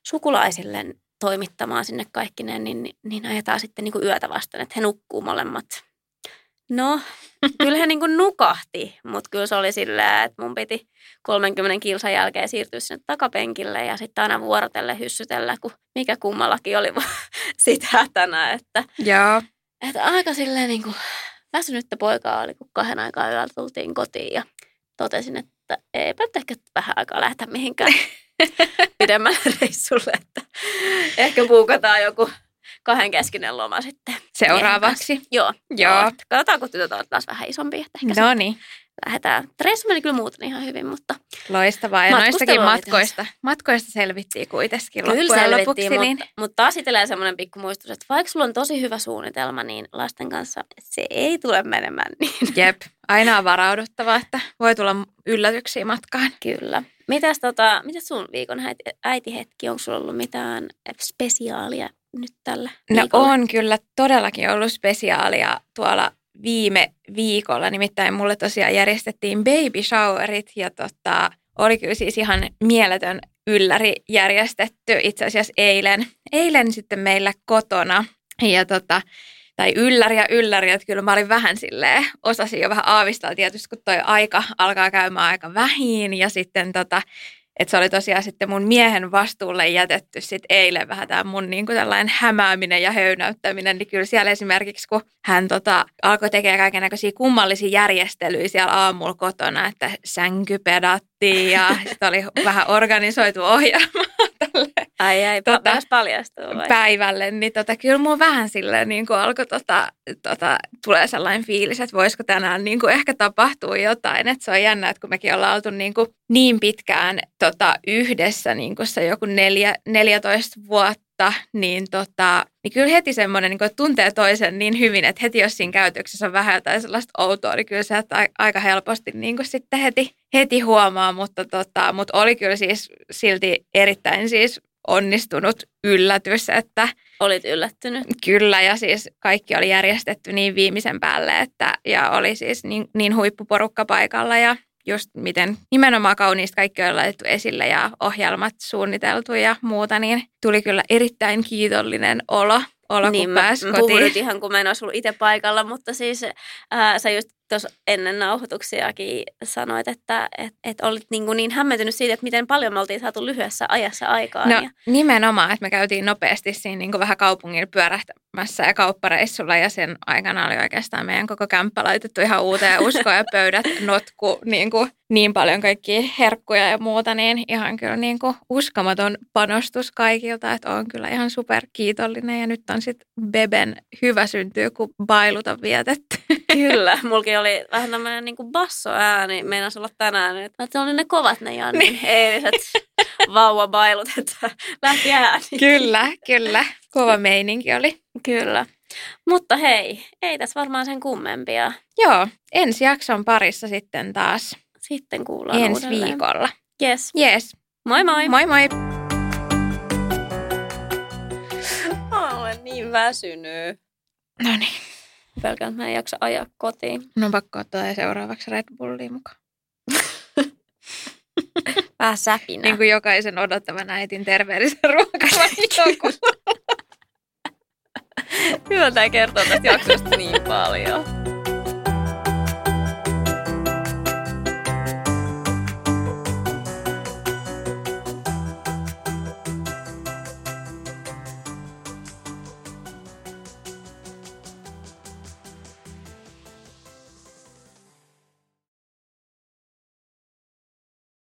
sukulaisille toimittamaan sinne kaikki ne, niin, niin ajetaan sitten niin kuin yötä vasten, että he nukkuu molemmat. No, kyllä he niin kuin nukahti, mutta kyllä se oli silleen, että mun piti 30 kilsan jälkeen siirtyä sinne takapenkille ja sitten aina vuorotelle hyssytellä, kun mikä kummallakin oli sitä hätänä, että, Joo. että aika silleen niin kuin väsynyttä poikaa oli, kun kahden aikaa yöllä tultiin kotiin ja totesin, että eipä nyt ehkä vähän aikaa lähteä mihinkään pidemmälle reissulle, että ehkä puukataan joku kahden keskinen loma sitten. Seuraavaksi. Joo. Joo. Katsotaan, kun tytöt ovat taas vähän isompi, että ehkä No niin, lähdetään. Reissu meni kyllä muuten ihan hyvin, mutta loistavaa. Ja noistakin matkoista, matkoista selvittiin kuitenkin kyllä loppujen lopuksi. selvittiin. Niin... Mutta, mutta taas itsellään semmoinen pikku muistutus, että vaikka sulla on tosi hyvä suunnitelma, niin lasten kanssa se ei tule menemään niin. Jep, aina on varauduttava, että voi tulla yllätyksiä matkaan. Kyllä. Mitäs, tota, mitäs sun viikon äiti, äitihetki? Onko sulla ollut mitään spesiaalia nyt tällä No viikolla? on kyllä todellakin ollut spesiaalia tuolla viime viikolla. Nimittäin mulle tosiaan järjestettiin baby showerit ja tota, oli kyllä siis ihan mieletön ylläri järjestetty itse asiassa eilen. Eilen sitten meillä kotona ja tota, tai ylläri ja ylläri, että kyllä mä olin vähän silleen, osasin jo vähän aavistaa tietysti, kun toi aika alkaa käymään aika vähin. Ja sitten tota, että se oli tosiaan sitten mun miehen vastuulle jätetty sitten eilen vähän tämä mun niin kuin tällainen hämääminen ja höynäyttäminen, niin kyllä siellä esimerkiksi kun hän tota, alkoi tekemään kaiken näköisiä kummallisia järjestelyjä siellä aamulla kotona, että sänky pedattiin ja sitten oli vähän organisoitu ohjelma tälle Ai ai, Tota, paljastuu vai? päivälle, niin tota, kyllä mun vähän silleen niin kuin alkoi tota, tota, tulee sellainen fiilis, että voisiko tänään niin kuin ehkä tapahtua jotain. Että se on jännä, että kun mekin ollaan oltu niin, kuin niin pitkään tota, yhdessä, niin kuin se joku neljä, 14 vuotta, niin, tota, niin kyllä heti semmoinen, niin että tuntee toisen niin hyvin, että heti jos siinä käytöksessä on vähän jotain sellaista outoa, niin kyllä se aika helposti niin kuin sitten heti, heti huomaa, mutta, tota, mutta oli kyllä siis silti erittäin siis onnistunut yllätys, että Olit yllättynyt. kyllä ja siis kaikki oli järjestetty niin viimeisen päälle, että ja oli siis niin, niin huippuporukka paikalla ja, just miten nimenomaan kauniista kaikki on laitettu esille ja ohjelmat suunniteltu ja muuta, niin tuli kyllä erittäin kiitollinen olo olo, niin, kun pääsi kotiin. Ihan, kun mä en olisi ollut itse paikalla, mutta siis ää, sä just tuossa ennen nauhoituksiakin sanoit, että et, et olit niin, kuin niin hämmentynyt siitä, että miten paljon me oltiin saatu lyhyessä ajassa aikaa. No ja... nimenomaan, että me käytiin nopeasti siinä niin kuin vähän kaupungin pyörähtämässä ja kauppareissulla ja sen aikana oli oikeastaan meidän koko kämppä laitettu ihan uuteen uskoon ja pöydät notku niin, kuin niin paljon kaikki herkkuja ja muuta, niin ihan kyllä niin kuin uskomaton panostus kaikilta, että on kyllä ihan super kiitollinen ja nyt on sitten Beben hyvä syntyy, kun bailuta vietetty. Kyllä, mulki oli vähän tämmöinen niin kuin bassoääni, meinas olla tänään, että se oli ne kovat ne Jannin niin. eiliset vauvabailut, että lähti ääni. Kyllä, kyllä. Kova meininki oli. Kyllä. Mutta hei, ei tässä varmaan sen kummempia. Joo, ensi jakson parissa sitten taas. Sitten kuullaan Ensi uudelleen. viikolla. Yes. Yes. Moi moi. Moi moi. Olen niin väsynyt. No niin. Pelkään, että mä en jaksa ajaa kotiin. No on pakko ottaa seuraavaksi Red Bullia mukaan. Vähän säpinä. Niin kuin jokaisen odottavan äitin terveellisen ruokavalioon. Hyvä tämä kertoo tästä jaksosta niin paljon.